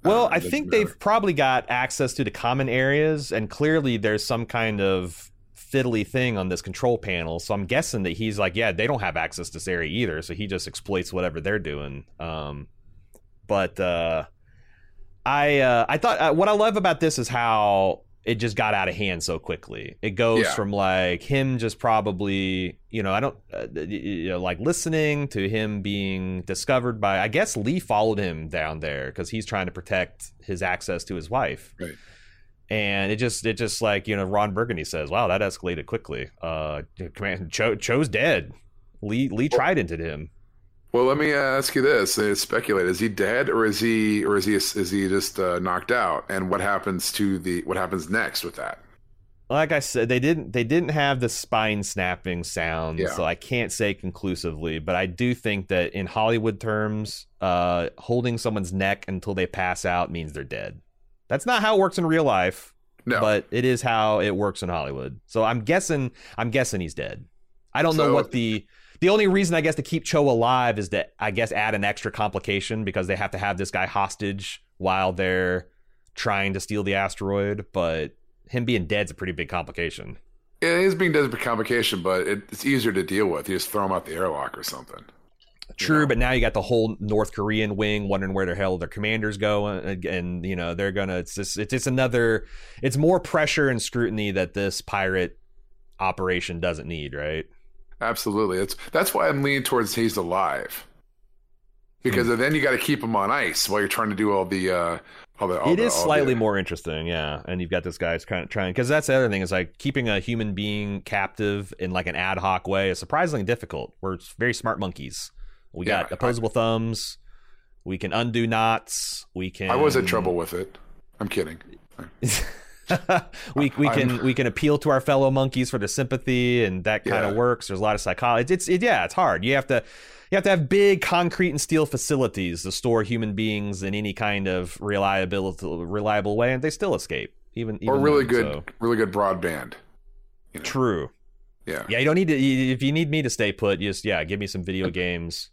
Well, Uh, I think they've probably got access to the common areas, and clearly there's some kind of fiddly thing on this control panel. So I'm guessing that he's like, yeah, they don't have access to this area either, so he just exploits whatever they're doing. Um, but uh, I uh, I thought uh, what I love about this is how it just got out of hand so quickly. It goes Yeah. from like him just probably, you know, I don't uh, you know, like listening to him being discovered by. I guess Lee followed him down there because he's trying to protect his access to his wife. Right. And it just, it just like you know, Ron Burgundy says, "Wow, that escalated quickly." Uh, command Cho, Cho's dead. Lee Lee tried into him. Well, let me ask you this: uh, Speculate: Is he dead, or is he, or is he, is he just uh, knocked out? And what happens to the, what happens next with that? like I said, they didn't they didn't have the spine snapping sound, Yeah. so I can't say conclusively. But I do think that in Hollywood terms, uh, holding someone's neck until they pass out means they're dead. That's not how it works in real life, No, but it is how it works in Hollywood. So I'm guessing I'm guessing he's dead. I don't know what the the only reason I guess to keep Cho alive is that I guess add an extra complication because they have to have this guy hostage while they're trying to steal the asteroid, but him being dead's a pretty big complication. Yeah, it is being dead is a complication, but it, it's easier to deal with. You just throw him out the airlock or something. True, know? but now you got the whole North Korean wing wondering where the hell their commanders go, and, and you know they're gonna. It's just it's just another. It's more pressure and scrutiny that this pirate operation doesn't need, right? Absolutely. It's that's why I'm leaning towards he's alive. Because Hmm. then you got to keep him on ice while you're trying to do all the uh all the all It the, is slightly the, more interesting, yeah. And you've got this guy's kind of trying because that's the other thing is like keeping a human being captive in like an ad hoc way is surprisingly difficult. We're very smart monkeys. We Yeah, got opposable thumbs. We can undo knots. We can. I was in trouble with it. I'm kidding. we we can I'm- we can appeal to our fellow monkeys for the sympathy, and that kind of Yeah. works. There's a lot of psychology. It's it, yeah, it's hard. You have to you have to have big concrete and steel facilities to store human beings in any kind of reliable reliable way, and they still escape. Even, even or really good so- really good broadband. You know? True. Yeah. Yeah, you don't need to. If you need me to stay put, just yeah, give me some video games,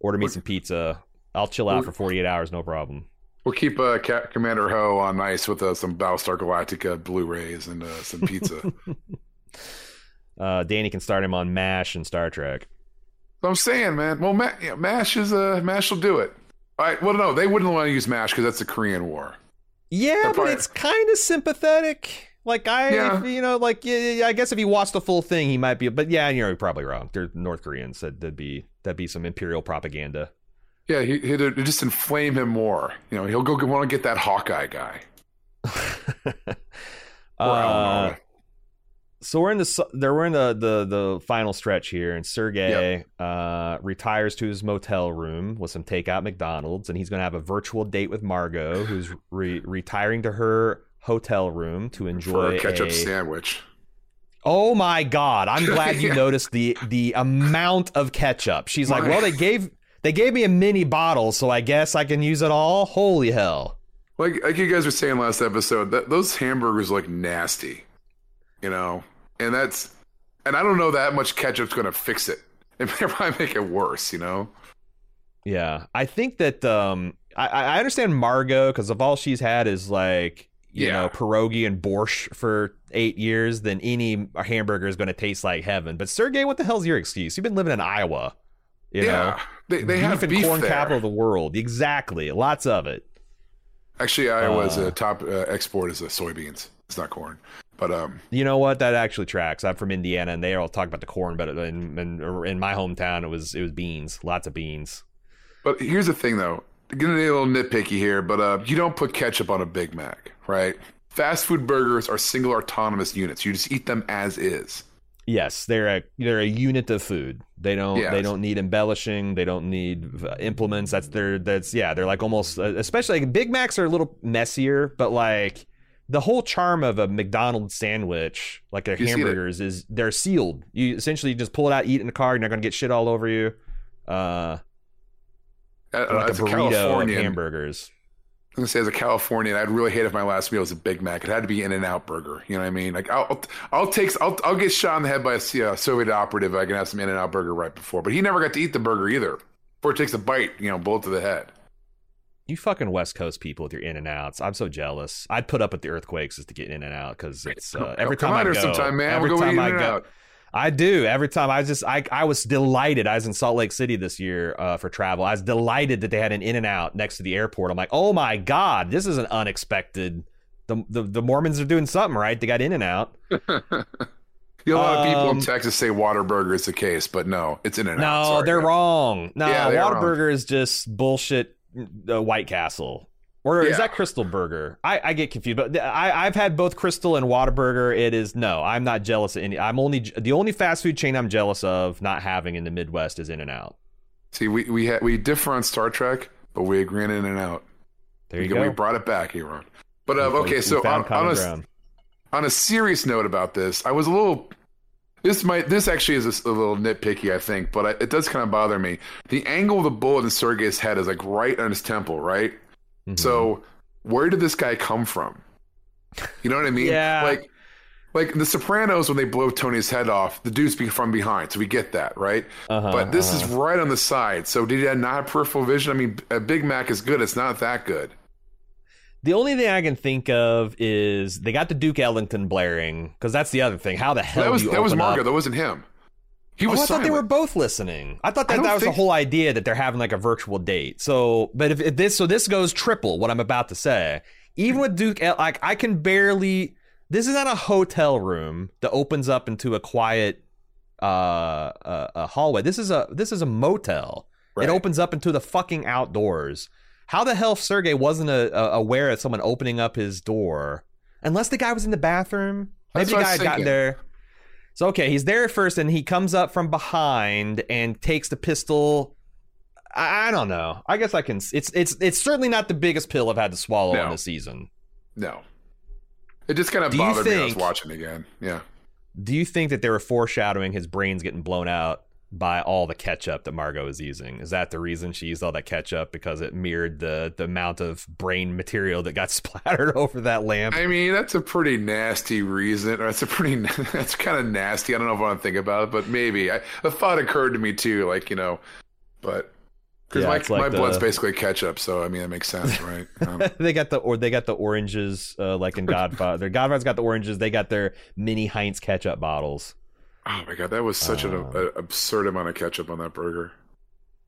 order me some pizza. I'll chill out for 48 hours, no problem. We'll keep uh, Commander Ho on ice with uh, some Battlestar Galactica Blu-rays and uh, some pizza. Uh, Dani can start him on MASH and Star Trek. I'm saying, man. Well, Ma- yeah, Mash is uh, Mash will do it. All right. Well, no, they wouldn't want to use Mash because that's the Korean War. Yeah, They're but probably- it's kind of sympathetic. Like I, Yeah. you know, like yeah, I guess if he watched the full thing, he might be. But yeah, you're probably wrong. They're North Koreans. That that'd be that'd be some imperial propaganda. Yeah, he, he'd uh, just inflame him more. You know, he'll go want to get that Hawkeye guy. Uh, so we're in the there we're in the the the final stretch here, and Sergei uh, retires to his motel room with some takeout McDonald's, and he's going to have a virtual date with Margot, who's re- retiring to her hotel room to for enjoy a ketchup a- sandwich. Oh my god! I'm glad you Yeah. noticed the the amount of ketchup. She's like, well, they gave they gave me a mini bottle, so I guess I can use it all. Holy hell! Like like you guys were saying last episode, that those hamburgers look nasty. You know, and that's and I don't know that much ketchup's going to fix it. It may probably make it worse. You know. Yeah, I think that um, I, I understand Margot because of all she's had is like you Yeah. know pierogi and borscht for eight years, then any hamburger is going to taste like heaven. But Sergei, what the hell's your excuse? You've been living in Iowa. You yeah, know, they they beef have and beef corn there. capital of the world. Exactly, lots of it. Actually, Iowa's Uh, uh, top uh, export is uh, soybeans. It's not corn, but um, You know what? That actually tracks. I'm from Indiana, and they all talk about the corn, but in, in, in my hometown, it was it was beans, lots of beans. but here's the thing though. Getting a little nitpicky here, but uh, you don't put ketchup on a Big Mac, right? Fast food burgers are single autonomous units. You just eat them as is. Yes, they're a they're a unit of food. They don't Yes. they don't need embellishing. They don't need uh, implements. That's their that's yeah. They're like almost uh, especially like Big Macs are a little messier, but like the whole charm of a McDonald's sandwich, like their You hamburgers, is they're sealed. You essentially just pull it out, eat it in the car. You're not gonna get shit all over you. Uh, Uh, like a as a of hamburgers. I'm gonna say as a Californian, I'd really hate if my last meal was a Big Mac. It had to be In and Out Burger. You know what I mean? Like I'll I'll take I'll I'll get shot in the head by a uh, Soviet operative. I can have some In and Out Burger right before, but he never got to eat the burger either. Before it takes a bite, you know, bullet to the head. You fucking West Coast people with your in and outs. I'm so jealous. I'd put up with the earthquakes just to get in and out because it's uh, every time I go. sometime, man. Every We'll go time I go, out. I do every time. I just I I was delighted. I was in Salt Lake City this year uh, for travel. I was delighted that they had an In and Out next to the airport. I'm like, oh my god, this is an unexpected. The the, the Mormons are doing something right. They got In and Out. You know, a lot of people in Um, Texas say Whataburger is the case, but no, it's in and out. No, Sorry, they're wrong. No, Yeah, wrong. Is just bullshit. Uh, White Castle. Or is that Krystal Burger? I, I get confused, but I, I've had both Krystal and Whataburger. It is no, I'm not jealous of any. I'm only the only fast food chain I'm jealous of not having in the Midwest is In and Out. See, we we ha- we differ on Star Trek, but we agree on in and out. There we, you go. we brought it back here, Ron. But uh, okay, we so on, on, a, on a serious note about this, I was a little. This might this actually is a little nitpicky, I think, but I, it does kind of bother me. The angle of the bullet in Sergei's head is like right on his temple, right? Mhm. So where did this guy come from? You know what I mean? Yeah. Like, like the Sopranos when they blow Tony's head off, the dude's be from behind, so we get that, right? Uh-huh, but this uh-huh. is right on the side. So did he not have peripheral vision? I mean, a Big Mac is good. It's not that good. The only thing I can think of is they got the Duke Ellington blaring because that's the other thing. How the hell that was that was Margot. up- That wasn't him. He Oh, was I thought they were both listening. I thought that don't that was the whole idea that they're having like a virtual date. So, but if, if this, so this goes triple. What I'm about to say, even with Duke, El- like I can barely. This is not a hotel room that opens up into a quiet uh, uh a hallway. This is a this is a motel. Right. It opens up into the fucking outdoors. How the hell Sergei wasn't a, a, aware of someone opening up his door? Unless the guy was in the bathroom. Maybe That's the guy had gotten there. So okay, he's there first, and he comes up from behind and takes the pistol. I, I don't know. I guess I can. It's it's it's certainly not the biggest pill I've had to swallow No. on this season. no. It just kind of Do bothered me. when I was watching again. Yeah. Do you think that they were foreshadowing his brains getting blown out by all the ketchup that Margot is using? Is that the reason she used all that ketchup because it mirrored the the amount of brain material that got splattered over that lamp? I mean, that's a pretty nasty reason. Or that's a pretty. That's kind of nasty. I don't know if I want to think about it, but maybe I, a thought occurred to me too. Like you know, but because Yeah, my like my the- blood's basically ketchup, so I mean that makes sense, right? Um, they got the or they got the oranges uh, like in Godfather. Godfather's got the oranges. They got their mini Heinz ketchup bottles. Oh my god, that was such an Um, a, absurd amount of ketchup on that burger.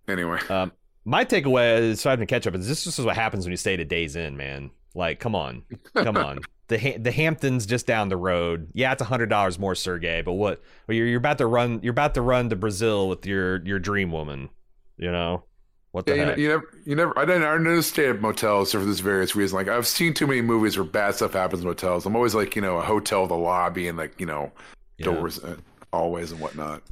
Anyway, Um, my takeaway is aside from ketchup is this this is what happens when you stay to Days Inn, man. Like, come on, come on. The Ha- the Hamptons just down the road. Yeah, it's a hundred dollars more, Sergei. But what? Well, you're you're about to run. You're about to run to Brazil with your your dream woman. You know what the yeah, heck? you, you never, you never. I didn't. I never stay at motels for this various reason. Like I've seen too many movies where bad stuff happens in motels. I'm always like, you know, a hotel, the lobby, and like, you know, Yeah. doors, uh, always and whatnot.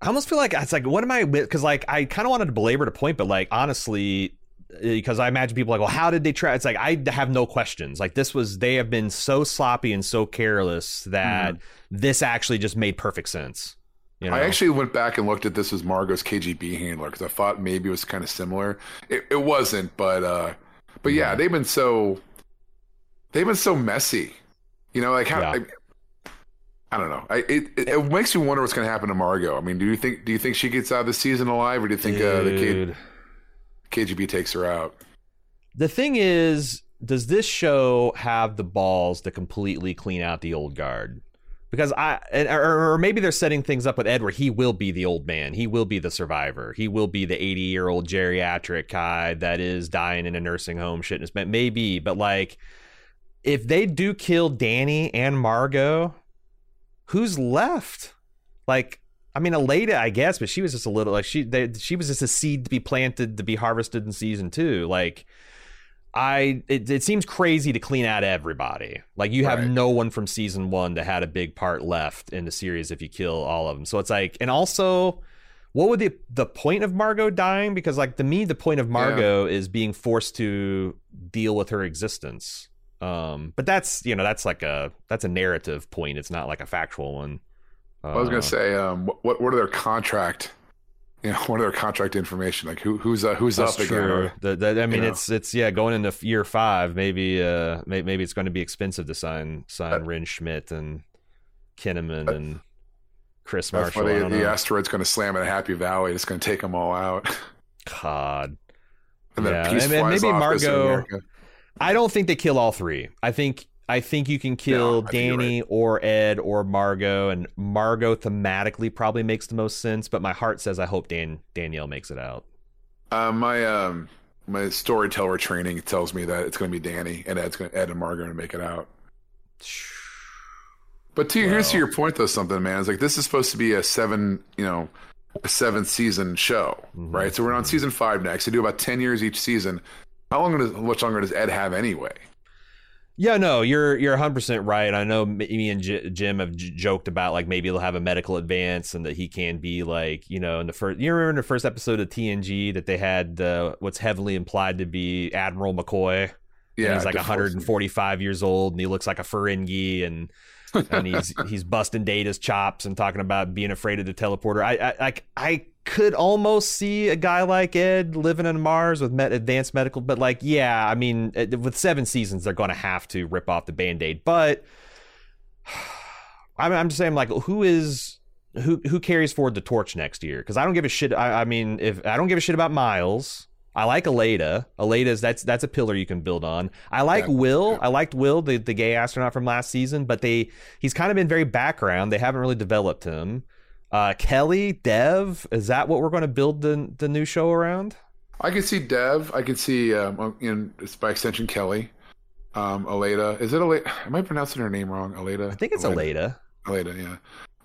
I almost feel like it's like, what am I? Because like I kind of wanted to belabor the point, but like honestly, because I imagine people like, well, how did they try? It's like I have no questions. Like this was they have been so sloppy and so careless that this actually just made perfect sense. You know? I actually went back and looked at this as Margot's KGB handler because I thought maybe it was kind of similar. It, it wasn't, but uh, but yeah, they've been so they've been so messy. You know, like how Yeah. I, I don't know. I, it, it it makes me wonder what's going to happen to Margot. I mean, do you think do you think she gets out of the season alive, or do you think uh, the K, KGB takes her out? The thing is, does this show have the balls to completely clean out the old guard? Because I, or, or maybe they're setting things up with Ed where he will be the old man. He will be the survivor. He will be the 80 year old geriatric guy that is dying in a nursing home. Shit, maybe, but like, if they do kill Dani and Margot, who's left? Like, I mean, Aleida, I guess, but she was just a little like she they, she was just a seed to be planted to be harvested in season two. Like, I it, it seems crazy to clean out everybody. Like, you have Right. no one from season one that had a big part left in the series if you kill all of them. So it's like, and also. What would the the point of Margot dying? Because like to me, the point of Margot is being forced to deal with her existence. Um, but that's you know that's like a that's a narrative point. It's not like a factual one. I was Uh, going to say, um, what- what what are their contract? You know, what are their contract information? Like who who's uh, who's That's up again? true. Or- The- the- I mean, know. it's it's yeah, going into year five, maybe uh, may, maybe it's going to be expensive to sign sign Uh, Wrenn Schmidt and Kinnaman and Krys That's Marshall. why the, the know. asteroid's going to slam at Happy Valley. It's going to take them all out. God, And then Yeah, a and then flies maybe off Margot- America. I don't think they kill all three. I think I think you can kill No, I think you're Dani or Ed or Margot, and Margot thematically probably makes the most sense. But my heart says I hope Dan Danielle makes it out. Uh, my um my storyteller training tells me that it's going to be Dani and Ed's going Ed and Margot going to make it out. But to here's to your point though, something man. It's like this is supposed to be a seven, you know, a seven season show, Mhm. right? So we're on season five next. They do about ten years each season. How long does much longer does Ed have anyway? Yeah, no, you're you're 100 percent right. I know me and J- Jim have j- joked about like maybe he'll have a medical advance and that he can be like you know in the first. You remember in the first episode of TNG that they had uh, what's heavily implied to be Admiral McCoy. Yeah, and he's like 145 years old and he looks like a Ferengi and and he's he's busting Data's chops and talking about being afraid of the teleporter. I I I, I could almost see a guy like Ed living on Mars with med- advanced medical, but like yeah, I mean uh, with seven seasons they're going to have to rip off the band-aid. But I'm I'm just saying like who is who who carries forward the torch next year? Because I don't give a shit. I, I mean, if I don't give a shit about Miles, I like Aleida. Aleida's that's that's a pillar you can build on. I like Yeah. Will. I liked Will, the the gay astronaut from last season, but they he's kind of been very background. They haven't really developed him. Uh, Kelly, Dev, is that what we're going to build the the new show around? I could see Dev. I could see, um, in by extension Kelly, um, Aleda. Is it Aleda? Am I pronouncing her name wrong? Aleda. I think it's Aleda. Aleda, yeah.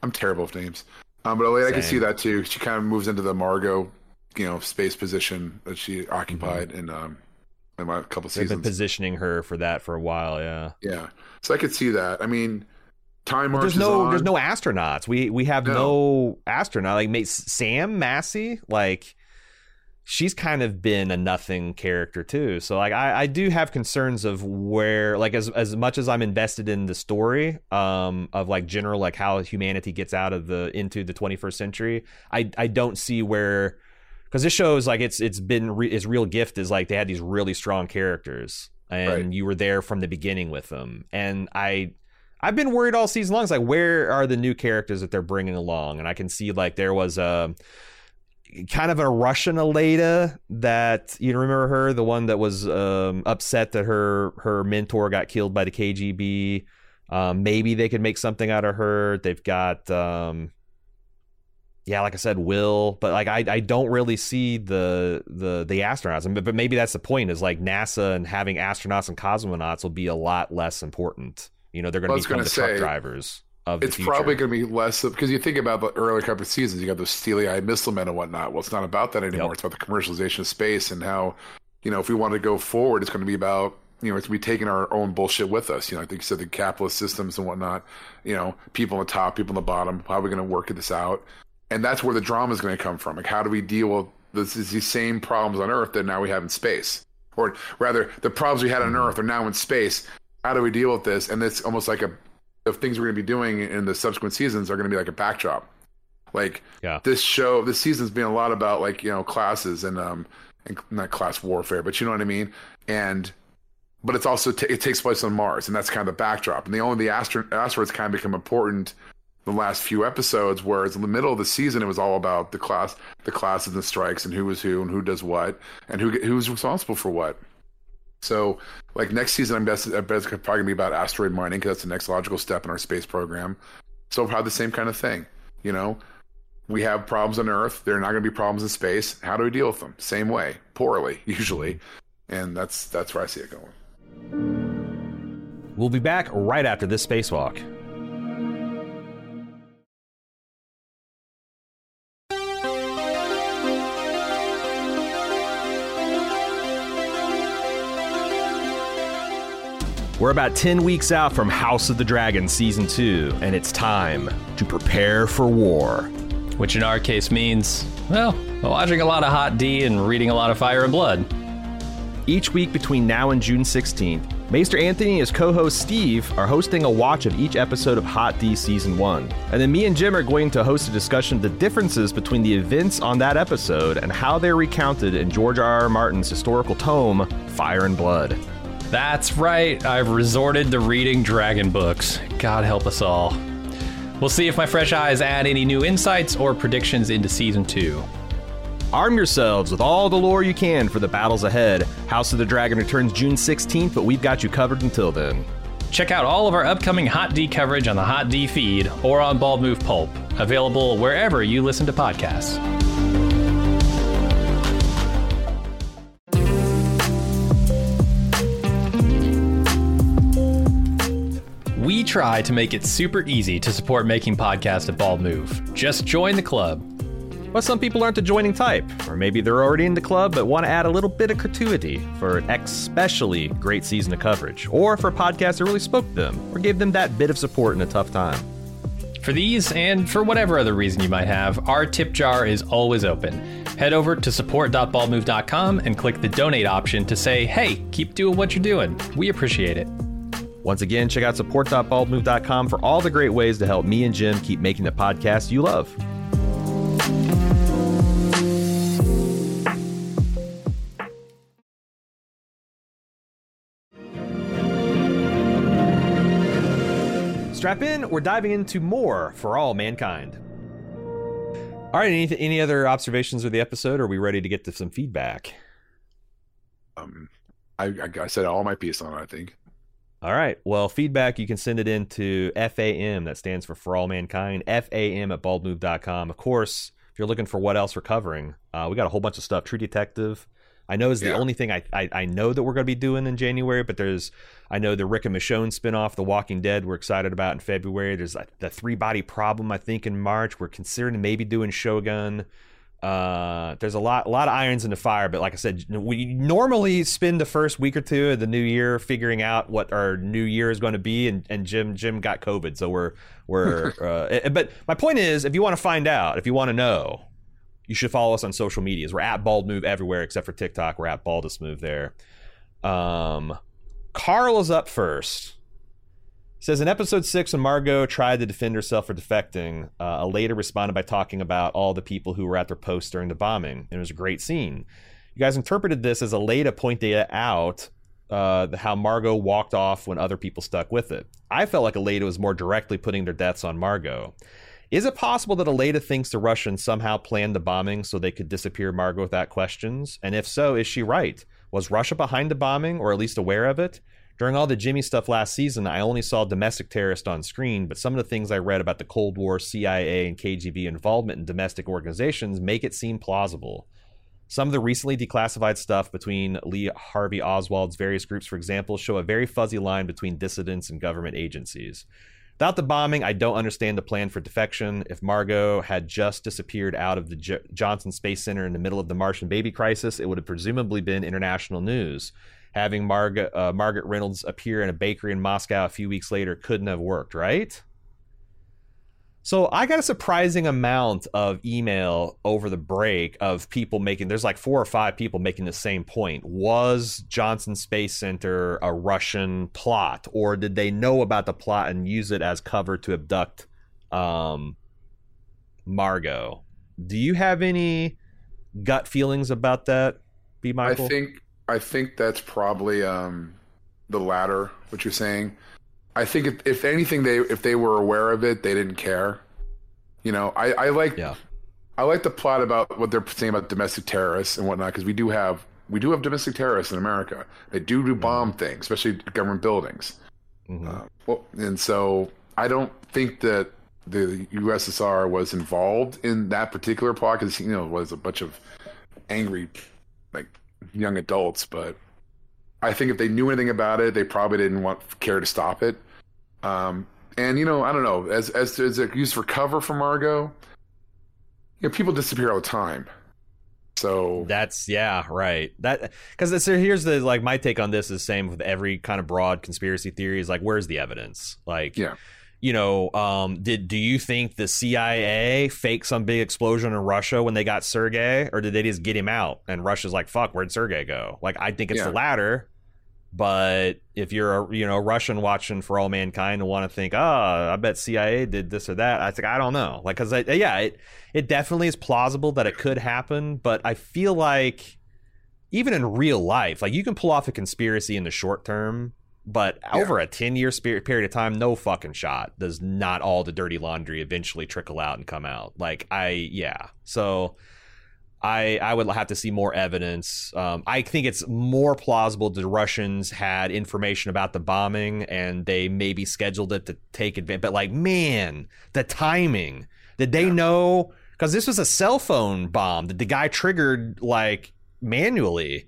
I'm terrible with names. Um, but Aleda, I can see that too. She kind of moves into the Margot, you know, space position that she occupied Mm-hmm. in um in a couple They've been positioning her for that for a while. Yeah. yeah, so I could see that. I mean, time marches there's no on. there's no astronauts. We we have no, No. astronaut. Like mate, Sam Massey, like she's kind of been a nothing character too. So like I, I do have concerns of where like as as much as I'm invested in the story um of like general like how humanity gets out of the into the 21st century. I I don't see where because this shows like it's it's been re, its real gift is like they had these really strong characters and Right. you were there from the beginning with them and I I've been worried all season long. It's like, where are the new characters that they're bringing along? And I can see like there was a kind of a Russian Aleida that you remember her, the one that was um, upset that her her mentor got killed by the KGB. Um, maybe they could make something out of her. They've got, um, yeah, like I said, Will, but like I, I don't really see the the the astronauts. But, but maybe that's the point is like NASA and having astronauts and cosmonauts will be a lot less important. You know, they're going to become gonna the truck drivers of the It's probably going to be less because you think about the earlier couple of seasons, you got those steely-eyed missile men and whatnot. Well, it's not about that anymore. Yep. It's about the commercialization of space and how, you know, if we want to go forward, it's going to be about you know, it's be taking our own bullshit with us. You know, I think you said the capitalist systems and whatnot. You know, people on the top, people on the bottom. How are we going to work this out? And that's where the drama is going to come from. Like, how do we deal with this, these same problems on Earth that now we have in space? Or rather, the problems we had on Earth are now in space. How do we deal with this? And it's almost like a of things we're going to be doing in the subsequent seasons are going to be like a backdrop. Like Yeah. this show, this season's been a lot about like you know classes and um and not class warfare, but you know what I mean. And but it's also ta it takes place on Mars, and that's kind of the backdrop. And the only the astro- asteroids kind of become important the last few episodes, whereas in the middle of the season it was all about the class, the classes and the strikes, and who was who and who does what, and who who's responsible for what. So, like next season, I'm best. I bet it's probably gonna be about asteroid mining because that's the next logical step in our space program. So, probably the same kind of thing. You know, we have problems on Earth. There are not to be problems in space. How do we deal with them? Same way, poorly usually, and that's that's where I see it going. We'll be back right after this spacewalk. We're about 10 weeks out from House of the Dragon Season 2, and it's time to prepare for war. Which in our case means, well, watching a lot of Hot D and reading a lot of Fire and Blood. Each week between now and June 16th, Maester Anthony and his co host Steve are hosting a watch of each episode of Hot D Season 1. And then me and Jim are going to host a discussion of the differences between the events on that episode and how they're recounted in George R. R. Martin's historical tome, Fire and Blood. That's right, I've resorted to reading dragon books. God help us all. We'll see if my fresh eyes add any new insights or predictions into season two. Arm yourselves with all the lore you can for the battles ahead. House of the Dragon returns June 16th, but we've got you covered until then. Check out all of our upcoming Hot D coverage on the Hot D feed or on Bald Move Pulp, available wherever you listen to podcasts. Try to make it super easy to support making podcasts at Bald Move. Just join the club. But some people aren't the joining type, or maybe they're already in the club but want to add a little bit of gratuity for an especially great season of coverage, or for a podcast that really spoke to them, or gave them that bit of support in a tough time. For these, and for whatever other reason you might have, our tip jar is always open. Head over to support.baldmove.com and click the donate option to say, hey, keep doing what you're doing. We appreciate it. Once again, check out support.baldmove.com for all the great ways to help me and Jim keep making the podcast you love. Strap in, we're diving into more for all mankind. All right, any, any other observations of the episode? Are we ready to get to some feedback? Um, I, I, I said all my piece on it. I think. All right. Well, feedback, you can send it in to FAM, that stands for For All Mankind, FAM at baldmove.com. Of course, if you're looking for what else we're covering, uh, we got a whole bunch of stuff. True Detective, I know is the Yeah. only thing I, I, I know that we're going to be doing in January, but there's, I know the Rick and Michonne spinoff, The Walking Dead, we're excited about in February. There's the Three Body Problem, I think, in March. We're considering maybe doing Shogun. Uh, there's a lot, a lot of irons in the fire, but like I said, we normally spend the first week or two of the new year figuring out what our new year is going to be, and, and Jim, Jim got COVID, so we're, we're, uh, but my point is, if you want to find out, if you want to know, you should follow us on social medias. We're at Bald Move everywhere except for TikTok. We're at Baldest Move there. Um, Carl is up first. Says in episode six, when Margot tried to defend herself for defecting, uh, Aleida responded by talking about all the people who were at their post during the bombing. And it was a great scene. You guys interpreted this as Aleida pointing out uh, how Margot walked off when other people stuck with it. I felt like Aleida was more directly putting their deaths on Margot. Is it possible that Aleida thinks the Russians somehow planned the bombing so they could disappear Margot without questions? And if so, is she right? Was Russia behind the bombing, or at least aware of it? During all the Jimmy stuff last season, I only saw domestic terrorists on screen, but some of the things I read about the Cold War, CIA, and KGB involvement in domestic organizations make it seem plausible. Some of the recently declassified stuff between Lee Harvey Oswald's various groups, for example, show a very fuzzy line between dissidents and government agencies. Without the bombing, I don't understand the plan for defection. If Margot had just disappeared out of the J- Johnson Space Center in the middle of the Martian baby crisis, it would have presumably been international news. Having Margaret, uh, Margaret Reynolds appear in a bakery in Moscow a few weeks later couldn't have worked, right? So I got a surprising amount of email over the break of people making. There's like four or five people making the same point. Was Johnson Space Center a Russian plot, or did they know about the plot and use it as cover to abduct um, Margot? Do you have any gut feelings about that? B Michael. I think I think that's probably um, the latter. What you're saying. I think if, if anything, they if they were aware of it, they didn't care. You know, I I like Yeah. I like the plot about what they're saying about domestic terrorists and whatnot because we do have we do have domestic terrorists in America. They do do bomb things, especially government buildings. Mhm. Uh, well, and so I don't think that the USSR was involved in that particular plot because you know it was a bunch of angry, like young adults. But I think if they knew anything about it, they probably didn't want care to stop it. Um, and you know, I don't know, as as as it used for cover for Margot, you know, people disappear all the time. So That's yeah, right. That because so here's the like my take on this is same with every kind of broad conspiracy theory is like where's the evidence? Like Yeah. You know, um, did do you think the CIA faked some big explosion in Russia when they got Sergei, or did they just get him out? And Russia's like, "Fuck, where'd Sergei go?" Like, I think it's Yeah. the latter. But if you're a you know Russian watching for all mankind and want to think, oh, I bet CIA did this or that, I think I don't know, like because yeah, it it definitely is plausible that it could happen, but I feel like even in real life, like you can pull off a conspiracy in the short term, but over a ten year period of time, no fucking shot does not all the dirty laundry eventually trickle out and come out. Like I yeah, so I, I would have to see more evidence. Um, I think it's more plausible the Russians had information about the bombing and they maybe scheduled it to take advantage. But like, man, the timing. Did they know? Because this was a cell phone bomb that the guy triggered like manually.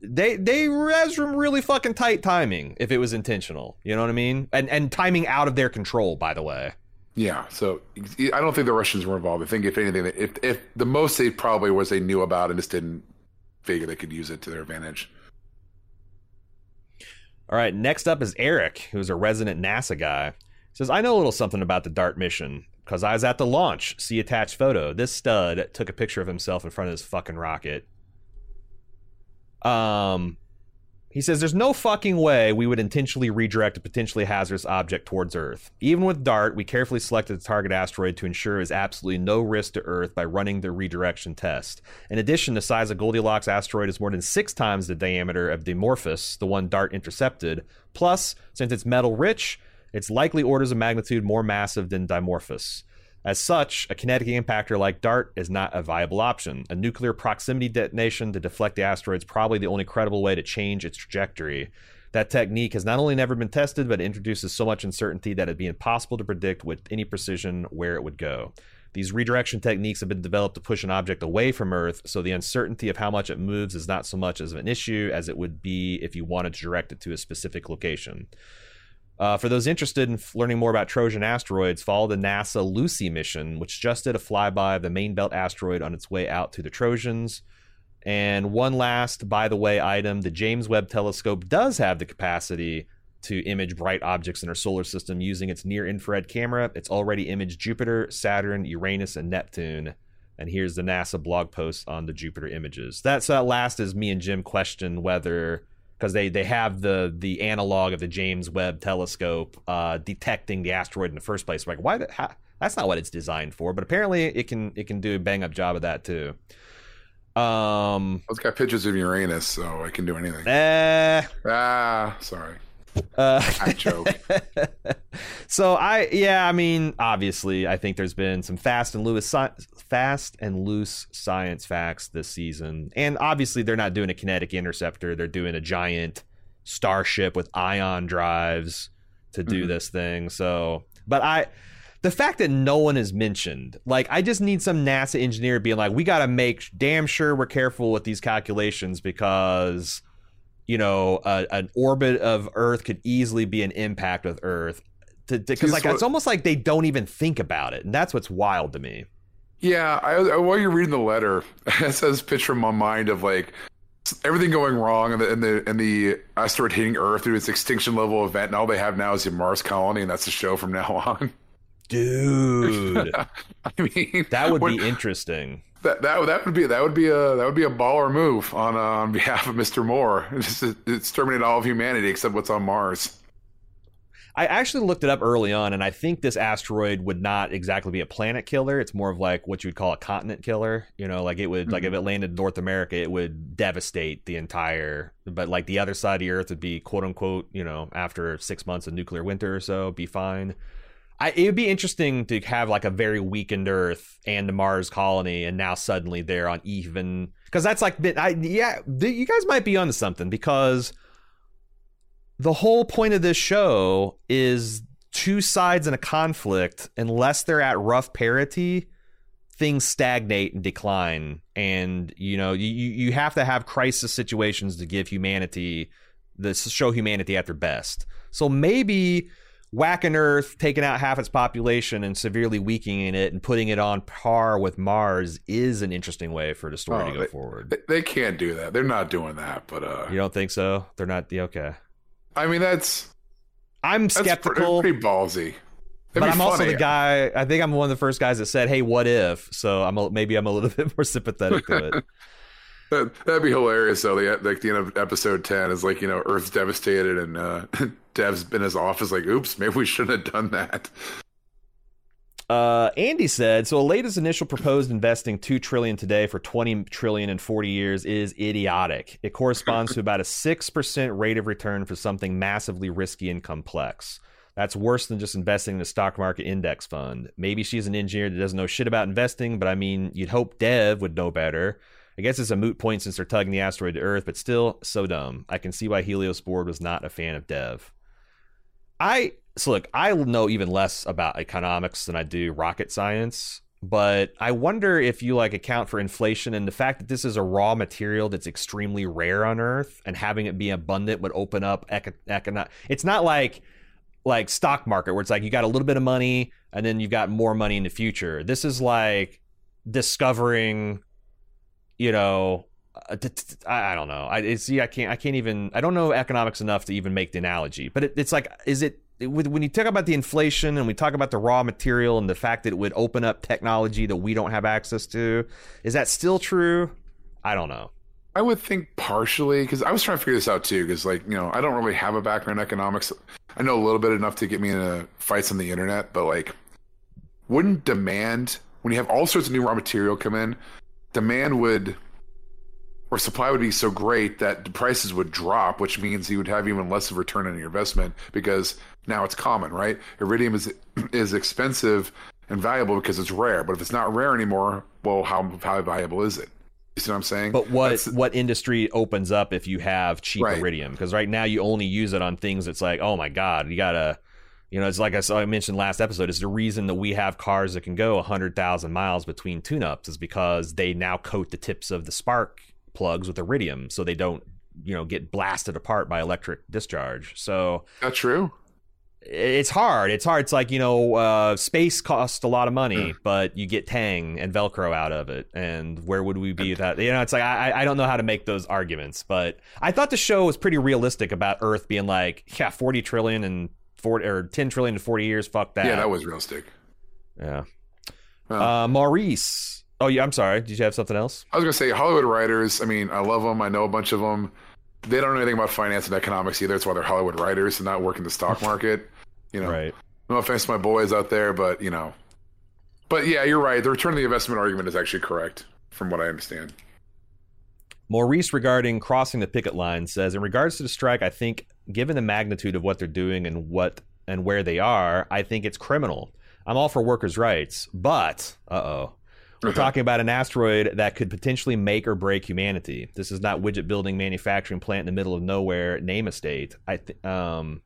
They they has some really fucking tight timing if it was intentional. You know what I mean? And and timing out of their control, by the way. Yeah, so I don't think the Russians were involved. I think if anything, if if the most they probably was they knew about and just didn't figure they could use it to their advantage. All right, next up is Eric, who's a resident NASA guy. He says, I know a little something about the DART mission because I was at the launch. See attached photo. This stud took a picture of himself in front of his fucking rocket. Um, he says there's no fucking way we would intentionally redirect a potentially hazardous object towards Earth. Even with DART, we carefully selected the target asteroid to ensure there is absolutely no risk to Earth by running the redirection test. In addition, the size of Goldilocks asteroid is more than six times the diameter of Dimorphos, the one DART intercepted. Plus, since it's metal rich, it's likely orders of magnitude more massive than Dimorphos. As such, a kinetic impactor like DART is not a viable option. A nuclear proximity detonation to deflect the asteroid is probably the only credible way to change its trajectory. That technique has not only never been tested, but introduces so much uncertainty that it'd be impossible to predict with any precision where it would go. These redirection techniques have been developed to push an object away from Earth, so the uncertainty of how much it moves is not so much as an issue as it would be if you wanted to direct it to a specific location. Uh, for those interested in learning more about Trojan asteroids, follow the NASA Lucy mission, which just did a flyby of the main belt asteroid on its way out to the Trojans. And one last, by the way, item the James Webb Telescope does have the capacity to image bright objects in our solar system using its near infrared camera. It's already imaged Jupiter, Saturn, Uranus, and Neptune. And here's the NASA blog post on the Jupiter images. That, so that last is me and Jim question whether because they they have the the analog of the James Webb Telescope uh, detecting the asteroid in the first place. Like, why? The, how, that's not what it's designed for. But apparently, it can it can do a bang up job of that too. Um, It's got pictures of Uranus, so I can do anything. eh, Ah, sorry. Uh, I joke. so I yeah, I mean, obviously, I think there's been some fast and loose fast and loose science facts this season, and obviously they're not doing a kinetic interceptor; they're doing a giant starship with ion drives to do Mhm. this thing. So, but I. The fact that no one is mentioned, like, I just need some NASA engineer being like, we got to make damn sure we're careful with these calculations because you know, an orbit of Earth could easily be an impact with Earth. Because like so- it's almost like they don't even think about it, and that's what's wild to me. Yeah, I, I- while you're reading the letter, it says picture in my mind of like everything going wrong and the and the and the asteroid hitting Earth through its extinction level event, and all they have now is a Mars colony, and that's the show from now on. Dude, I mean, that would when- be interesting. That that that would be that would be a that would be a baller move on uh, on behalf of Mr. Moore. Just exterminate all of humanity except what's on Mars. I actually looked it up early on, and I think this asteroid would not exactly be a planet killer. It's more of like what you would call a continent killer. You know, like it would, like if it landed in North America, it would devastate the entire. But like the other side of the Earth would be quote unquote, you know, after six months of nuclear winter or so, be fine. I, it would be interesting to have like a very weakened Earth and a Mars colony, and now suddenly they're on even because that's like, I yeah, you guys might be onto something because the whole point of this show is two sides in a conflict, unless they're at rough parity, things stagnate and decline. And you know, you you have to have crisis situations to give humanity the show humanity at their best. So maybe whacking Earth, taking out half its population and severely weakening it and putting it on par with Mars is an interesting way for the story Oh, to go forward. They, they can't do that. They're not doing that. But uh, You don't think so? They're not yeah, okay. I mean, that's I'm that's skeptical. pretty ballsy. That'd but I'm also the guy. I think I'm one of the first guys that said, "Hey, what if?" So I'm a, maybe I'm a little bit more sympathetic to it. That, that'd be hilarious though. Like the end of episode ten is like you know Earth's devastated and uh, Dev's in his office like, "Oops, maybe we shouldn't have done that." Uh, Andy said, "So, Aleida's initial proposed investing two trillion today for twenty trillion in forty years is idiotic. It corresponds to about a six percent rate of return for something massively risky and complex. That's worse than just investing in a stock market index fund. Maybe she's an engineer that doesn't know shit about investing, but I mean, you'd hope Dev would know better. I guess it's a moot point since they're tugging the asteroid to Earth, but still so dumb. I can see why Helios Board was not a fan of Dev. I so look, I know even less about economics than I do rocket science, but I wonder if you like account for inflation and the fact that this is a raw material that's extremely rare on Earth, and having it be abundant would open up eco- economic. It's not like like stock market where it's like you got a little bit of money and then you've got more money in the future. This is like discovering, you know, uh, I don't know. I see. I can't. I can't even. I don't know economics enough to even make the analogy. But it, it's like, is it when you talk about the inflation and we talk about the raw material and the fact that it would open up technology that we don't have access to? Is that still true? I don't know. I would think partially because I was trying to figure this out too. Because like you know, I don't really have a background in economics. I know a little bit enough to get me into fights on the internet, but like, wouldn't demand when you have all sorts of new raw material come in, demand would or supply would be so great that the prices would drop, which means you would have even less of a return on your investment because now it's common, right? Iridium is is expensive and valuable because it's rare, but if it's not rare anymore, well, how how valuable is it? You see what I'm saying? But what That's- what industry opens up if you have cheap Right. iridium? Because right now you only use it on things that's like, oh my god, you gotta, you know, it's like I, saw, I mentioned last episode. It's the reason that we have cars that can go hundred thousand miles between tune-ups is because they now coat the tips of the spark plugs with iridium, so they don't, you know, get blasted apart by electric discharge. So Not true. it's hard. It's hard. It's like you know, uh, space costs a lot of money, Mm. but you get Tang and Velcro out of it. And where would we be without? You know, it's like I I don't know how to make those arguments, but I thought the show was pretty realistic about Earth being like, yeah, forty trillion and forty or ten trillion in forty years. Fuck that. Yeah, that was realistic. yeah. Well, Uh, Maurice. Oh yeah, I'm sorry. Did you have something else? I was gonna say Hollywood writers. I mean, I love them. I know a bunch of them. They don't know anything about finance and economics either. That's why they're Hollywood writers and not working the stock market. You know, Right. no offense to my boys out there, but you know, but yeah, you're right. The return on the investment argument is actually correct, from what I understand. Maurice, regarding crossing the picket line, says in regards to the strike, I think given the magnitude of what they're doing and what and where they are, I think it's criminal. I'm all for workers' rights, but uh oh. We're talking about an asteroid that could potentially make or break humanity. This is not widget building manufacturing plant in the middle of nowhere. Name a state. I th- um.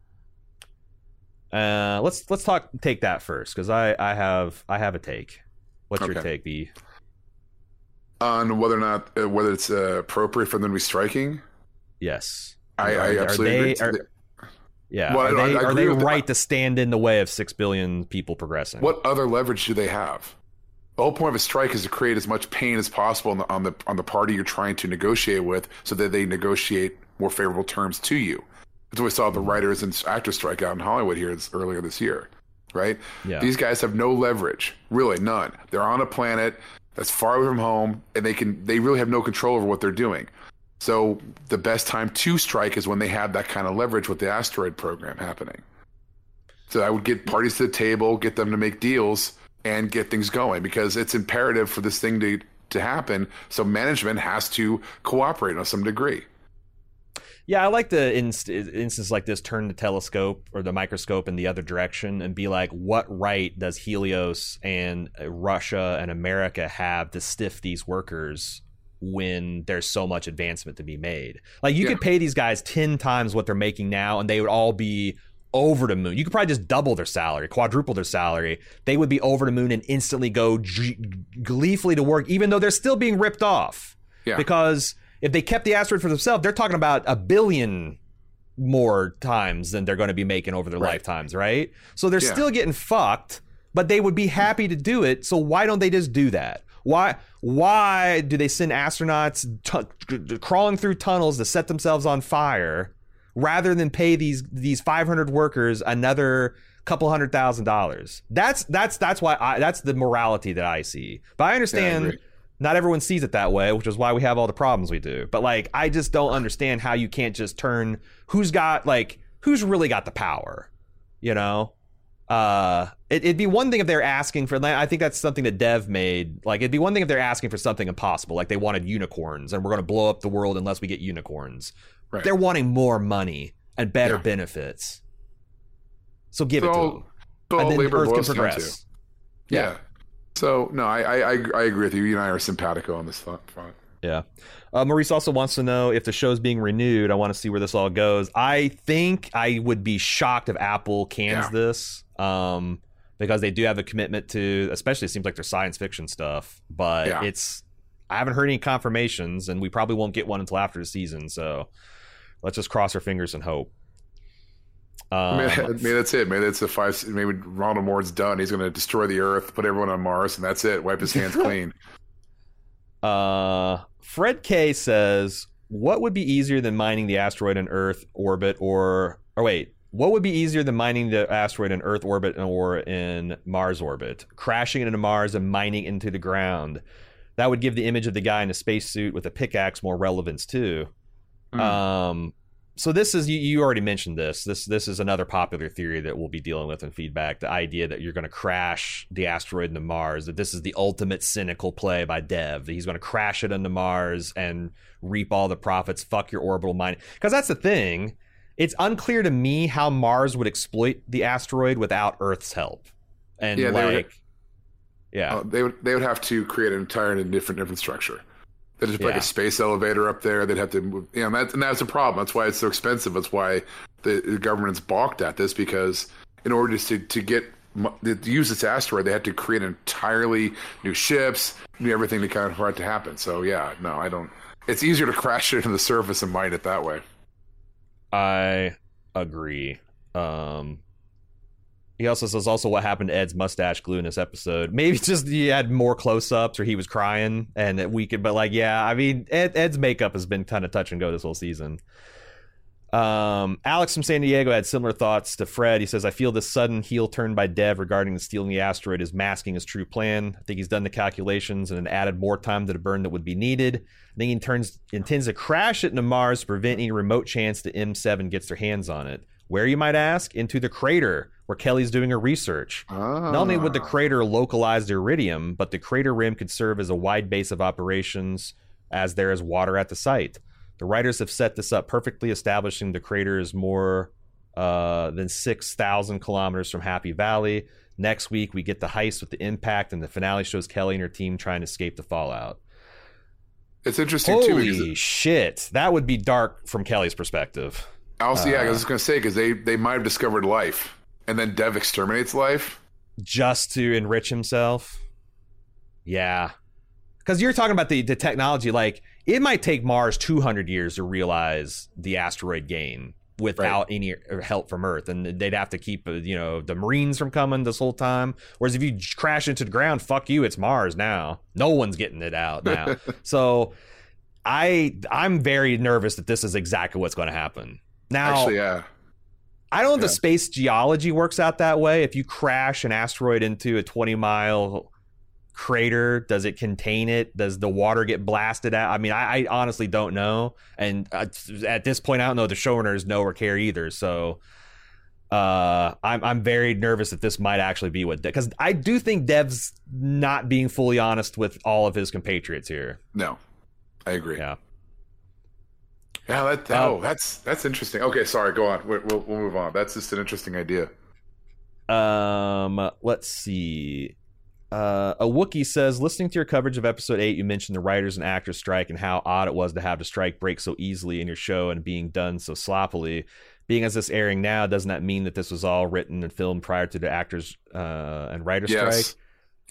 Uh, let's let's talk take that first because I I have I have a take. What's your take, B? On whether or not uh, whether it's uh, appropriate for them to be striking, Yes. I, Are- I are absolutely they- agree. are- Yeah. Well, are they, I are they with that. right to stand in the way of six billion people progressing? What other leverage do they have? The whole point of a strike is to create as much pain as possible on the on the on the party you're trying to negotiate with, so that they negotiate more favorable terms to you. That's what we saw the mm. writers and actors strike out in Hollywood here this- earlier this year, right? Yeah. These guys have no leverage, really none. They're on a planet that's far away from home, and they can they really have no control over what they're doing. So the best time to strike is when they have that kind of leverage with the asteroid program happening. So I would get parties to the table, get them to make deals, and get things going because it's imperative for this thing to to happen. So management has to cooperate on some degree. Yeah, I like the inst- instance like this turn the telescope or the microscope in the other direction and be like, what right does Helios and Russia and America have to stiff these workers when there's so much advancement to be made? Like, you Yeah. could pay these guys 10 times what they're making now and they would all be over the moon. You could probably just double their salary, quadruple their salary. They would be over the moon and instantly go g- gleefully to work, even though they're still being ripped off Yeah. because if they kept the asteroid for themselves, they're talking about a billion more times than they're going to be making over their Right. lifetimes, right? So they're Yeah. still getting fucked, but they would be happy to do it. So why don't they just do that? Why why do they send astronauts t- crawling through tunnels to set themselves on fire rather than pay these these 500 workers another couple hundred thousand dollars? That's that's that's why I that's the morality that I see. But I understand agree. not everyone sees it that way, which is why we have all the problems we do. But like, I just don't understand how you can't just turn who's got like who's really got the power, you know? Uh, it, it'd be one thing if they're asking for. I think that's something that Dev made. Like, it'd be one thing if they're asking for something impossible, like they wanted unicorns, and we're going to blow up the world unless we get unicorns. Right. They're wanting more money and better Yeah. benefits. So give So it to them. so and then labor Earth can boils down to. progress. Yeah. So no, I, I I I agree with you. You and I are simpatico on this front. Yeah. Uh, Maurice also wants to know if the show's being renewed. I want to see where this all goes. I think I would be shocked if Apple cans Yeah. this um, because they do have a commitment to, especially it seems like their science fiction stuff. But Yeah. it's, I haven't heard any confirmations, and we probably won't get one until after the season. So let's just cross our fingers and hope. Um, maybe, maybe that's it. Maybe that's the five. Maybe Ronald Moore's done. He's going to destroy the Earth, put everyone on Mars, and that's it. Wipe his hands clean. Uh, Fred K says, "What would be easier than mining the asteroid in Earth orbit, or or wait, what would be easier than mining the asteroid in Earth orbit or in Mars orbit? Crashing it into Mars and mining into the ground. That would give the image of the guy in a spacesuit with a pickaxe more relevance too. Hmm. Um." So this is you, you already mentioned this. This this is another popular theory that we'll be dealing with in feedback. The idea that you're going to crash the asteroid into Mars. That this is the ultimate cynical play by Dev. That he's going to crash it into Mars and reap all the profits. Fuck your orbital mining. Because that's the thing. It's unclear to me how Mars would exploit the asteroid without Earth's help. And Yeah, they would- like, yeah, Uh, they would they would have to create an entirely different different structure. They'd just put like a space elevator up there. They'd have to, move, you know, and that's and that's a problem. That's why it's so expensive. That's why the, the government's balked at this because in order to to get to use this asteroid, they had to create entirely new ships, new everything to kind of for it to happen. So yeah, no, I don't. It's easier to crash it into the surface and mine it that way. I agree. Um, he also says also what happened to Ed's mustache glue in this episode. Maybe just he had more close ups or he was crying and that we could, but like, yeah, I mean, Ed, Ed's makeup has been kind of touch and go this whole season. Um, Alex from San Diego had similar thoughts to Fred. He says, I feel this sudden heel turn by Dev regarding the stealing the asteroid is masking his true plan. I think he's done the calculations and added more time to the burn that would be needed. I think he turns, intends to crash it into Mars to prevent any remote chance the M7 gets their hands on it. Where, you might ask? Into the crater, where Kelly's doing her research. Not only would the crater localize the iridium, but the crater rim could serve as a wide base of operations as there is water at the site. The writers have set this up perfectly, establishing the crater is more uh, than 6,000 kilometers from Happy Valley. Next week, we get the heist with the impact, and the finale shows Kelly and her team trying to escape the fallout. It's interesting too. Holy shit. That would be dark from Kelly's perspective. also, yeah, I Uh, was just gonna say because they they might have discovered life, and then Dev exterminates life. just to enrich himself. Yeah. Because you're talking about the, the technology, like it might take Mars 200 years to realize the asteroid gain without any help from Earth, and they'd have to keep uh, you know the Marines from coming this whole time. Whereas if you crash into the ground, fuck you, it's Mars now. No one's getting it out now. so I I'm very nervous that this is exactly what's going to happen. Now Actually, yeah. I don't know if the space geology works out that way. If you crash an asteroid into a 20 mile crater, does it contain it? Does the water get blasted out? I mean, I, I honestly don't know. And uh, at this point, I don't know the showrunners know or care either. So uh, I'm, I'm very nervous that this might actually be what, because I do think Dev's not being fully honest with all of his compatriots here. No, I agree. Yeah. Yeah, that, Uh, oh, that's that's interesting. Okay, sorry, go on. We'll, we'll, we'll move on. That's just an interesting idea. Um, let's see. Uh, a Wookiee says, listening to your coverage of episode 8, you mentioned the writers and actors strike and how odd it was to have the strike break so easily in your show and being done so sloppily. Being as this airing now, doesn't that mean that this was all written and filmed prior to the actors uh, and writer Yes, strike?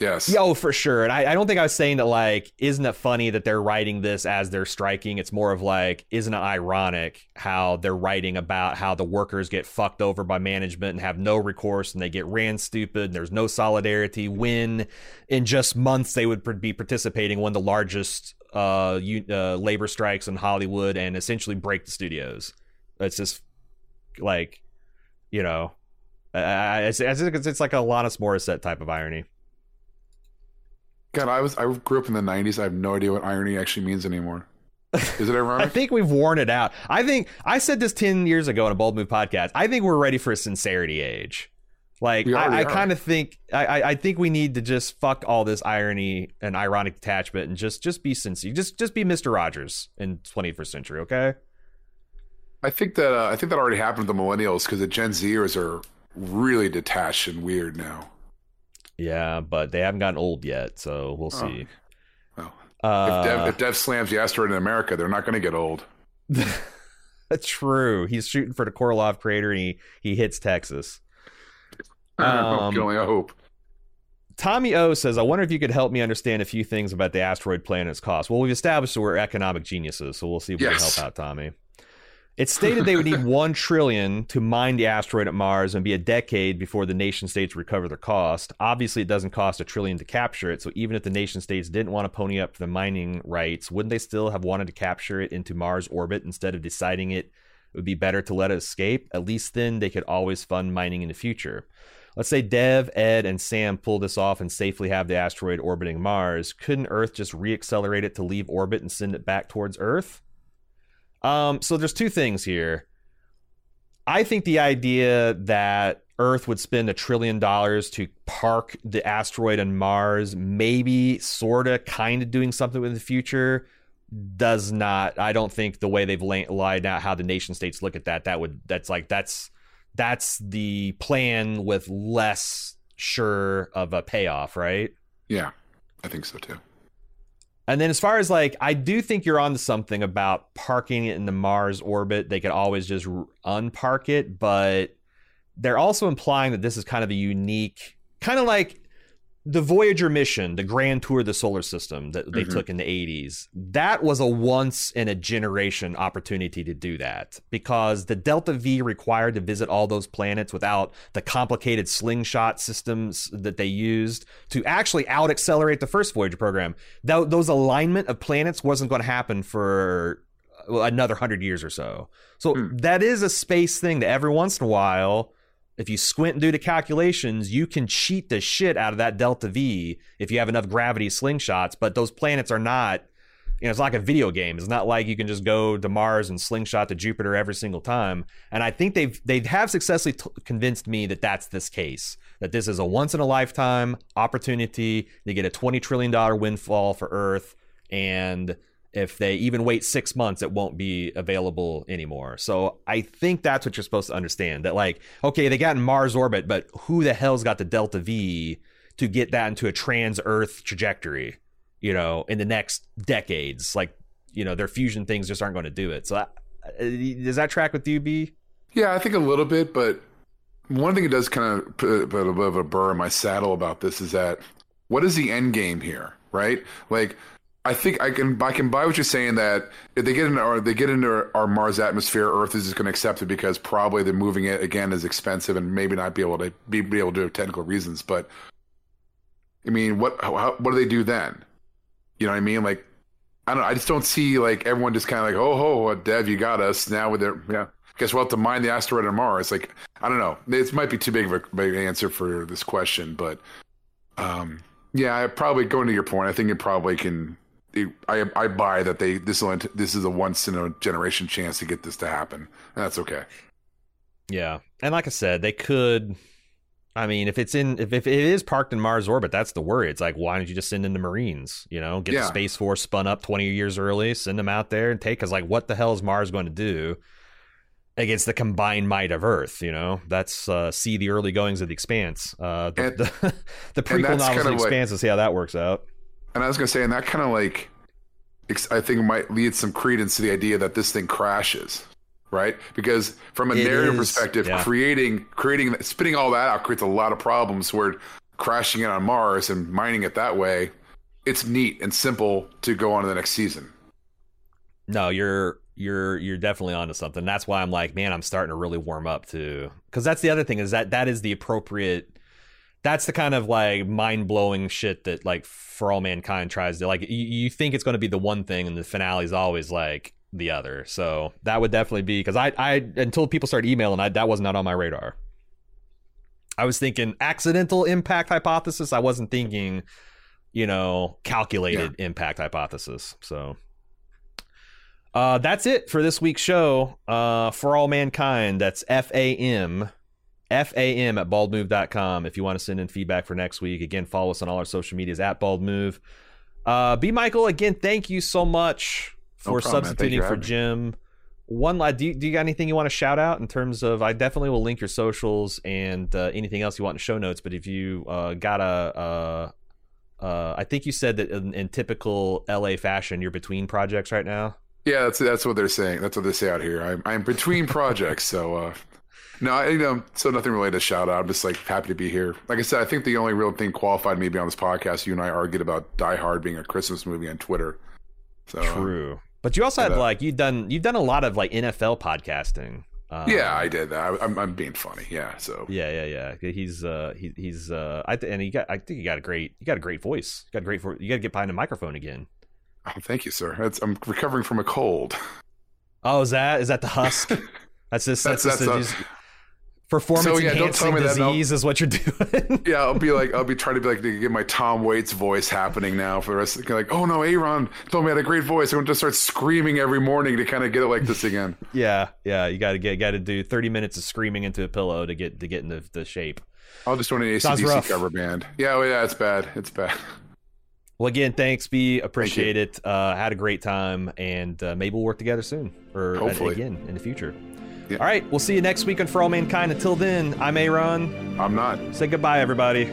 Yes. Yeah, oh, for sure. And I, I don't think I was saying that, like, isn't it funny that they're writing this as they're striking? It's more of like, isn't it ironic how they're writing about how the workers get fucked over by management and have no recourse and they get ran stupid and there's no solidarity when in just months they would be participating in one of the largest uh, uh, labor strikes in Hollywood and essentially break the studios. It's just like, you know, I, it's, it's, it's like a Alanis Morissette type of irony. God, I was I grew up in the '90s. I have no idea what irony actually means anymore. Is it ironic? I think we've worn it out. I think I said this ten years ago in a Bald Move podcast. I think we're ready for a sincerity age. Like I, I kind of think I, I- think we need to just fuck all this irony and ironic detachment and just just be sincere. Just just be Mister Rogers in 21st century. Okay. I think that uh, I think that already happened to the millennials because the Gen Zers are really detached and weird now. Yeah, but they haven't gotten old yet, so we'll see. Well, uh, if, Dev, if Dev slams the asteroid in America, they're not going to get old. True. He's shooting for the Korolev crater and he, he hits Texas. I Um, only hope. Tommy O says, I wonder if you could help me understand a few things about the asteroid planet's cost. Well, we've established that we're economic geniuses, so we'll see if we can help out Tommy. It's stated they would need one trillion to mine the asteroid at Mars and be a decade before the nation states recover their cost. Obviously, it doesn't cost a trillion to capture it, so even if the nation states didn't want to pony up for the mining rights, wouldn't they still have wanted to capture it into Mars orbit instead of deciding it would be better to let it escape? At least then they could always fund mining in the future. Let's say Dev, Ed, and Sam pull this off and safely have the asteroid orbiting Mars. Couldn't Earth just reaccelerate it to leave orbit and send it back towards Earth? Um, so there's two things here. I think the idea that Earth would spend a trillion dollars to park the asteroid on Mars, maybe sorta kind of doing something in the future, does not. I don't think the way they've la- laid out how the nation states look at that, that would that's like that's that's the plan with less sure of a payoff, right? Yeah, I think so too. And then as far as like, I do think you're onto something about parking it in the Mars orbit. They could always just unpark it, but they're also implying that this is kind of a unique, kind of like the Voyager mission, the grand tour of the solar system that they Mhm. took in the 80s. That was a once in a generation opportunity to do that because the Delta V required to visit all those planets without the complicated slingshot systems that they used to actually out accelerate the first Voyager program. Tho- those alignment of planets wasn't going to happen for another hundred years or so. So Hmm. that is a space thing that every once in a while, if you squint and do the calculations, you can cheat the shit out of that delta V if you have enough gravity slingshots. But those planets are not. You know, it's like a video game. It's not like you can just go to Mars and slingshot to Jupiter every single time. And I think they've they have successfully t- convinced me that that's this case. That this is a once in a lifetime opportunity. They get a twenty trillion dollar windfall for Earth, and if they even wait six months, it won't be available anymore. So I think that's what you're supposed to understand. That like, okay, they got in Mars orbit, but who the hell's got the Delta V to get that into a trans Earth trajectory? You know, in the next decades, like you know, their fusion things just aren't going to do it. So that, uh, does that track with you, B? Yeah, I think a little bit, but one thing it does kind of put, put a bit of a burr in my saddle about this is that what is the end game here, right? Like, I think I can I can buy what you're saying that if they get into our they get into our Mars atmosphere, Earth is just going to accept it because probably they're moving it again is expensive and maybe not be able to be, be able to do technical reasons. But I mean, what how, what do they do then? You know what I mean? Like, I don't. I just don't see like everyone just kind of like, oh ho, Dev, you got us now with their yeah. Guess we'll have to mine the asteroid on Mars. Like, I don't know. This might be too big of a big answer for this question, but um, yeah, probably going to your point. I think it probably can. It, I I buy that they this will this is a once in a generation chance to get this to happen. And that's okay. Yeah, and like I said, they could. I mean, if it's in, if, if it is parked in Mars orbit, that's the worry. It's like, why don't you just send in the Marines? You know, get Yeah. the Space Force spun up twenty years early, send them out there and take. Because like, what the hell is Mars going to do against the combined might of Earth? You know, that's uh, see the early goings of the Expanse. Uh, the, And- the, the prequel novels of the what- Expanse, and see how that works out. And I was gonna say, and that kind of like, I think might lead some credence to the idea that this thing crashes, right? Because from a It narrative is, perspective, yeah. creating, creating, spitting all that out creates a lot of problems. Where crashing it on Mars and mining it that way, it's neat and simple to go on to the next season. No, you're you're you're definitely onto something. That's why I'm like, man, I'm starting to really warm up to because that's the other thing is that that is the appropriate. That's the kind of like mind blowing shit that like for all mankind tries to like. You, you think it's going to be the one thing, and the finale is always like the other. So that would definitely be because I I until people start emailing, I that was not on my radar. I was thinking accidental impact hypothesis. I wasn't thinking, you know, calculated impact hypothesis. So uh, that's it for this week's show. Uh, for all mankind, that's F A M, F A M at baldmove.com. If you want to send in feedback for next week, again, follow us on all our social medias at baldmove. Uh, B. Michael, again, thank you so much No for problem, man. Thank you substituting for having me. Jim. one last, do you, do you got anything you want to shout out in terms of? I definitely will link your socials and uh, anything else you want in show notes. But if you uh, got a, uh, uh, I think you said that in, in typical LA fashion, you're between projects right now. Yeah, that's that's what they're saying. That's what they say out here. I'm I'm between projects, so uh, no, I, you know, so nothing really to shout out. I'm just like happy to be here. Like I said, I think the only real thing qualified me to be on this podcast. You and I argued about Die Hard being a Christmas movie on Twitter. So uh, True, but you also had like you've done you've done a lot of like NFL podcasting. Um, yeah, I did that. I, I'm I'm being funny. Yeah, so Yeah, yeah, yeah. He's uh he, he's uh I th- and he got I think he got a great you got a great voice. You got a great vo- you got to get behind the microphone again. oh, thank you, sir. That's, I'm recovering from a cold. Oh, is that is that the husk? That's just that's, That's- just, that's a, a- just performance So, yeah, don't enhancing tell me that, disease is what you're doing. Yeah, I'll be like, I'll be trying to be like, to get my Tom Waits voice happening now for the rest. Of the, like, oh no, Aaron told me I had a great voice. I'm going to start screaming every morning to kind of get it like this again. yeah, yeah. You got to get got to do 30 minutes of screaming into a pillow to get to get into the shape. I'll just join an. ACDC cover band. Yeah, well, yeah, it's bad. It's bad. Well, again, thanks, B. Appreciate it. Uh, had a great time, and uh, maybe we'll work together soon, or uh, Hopefully. again in the future. Yeah. All right, we'll see you next week on For All Mankind. Until then, I'm Aaron. I'm not. Say goodbye, everybody.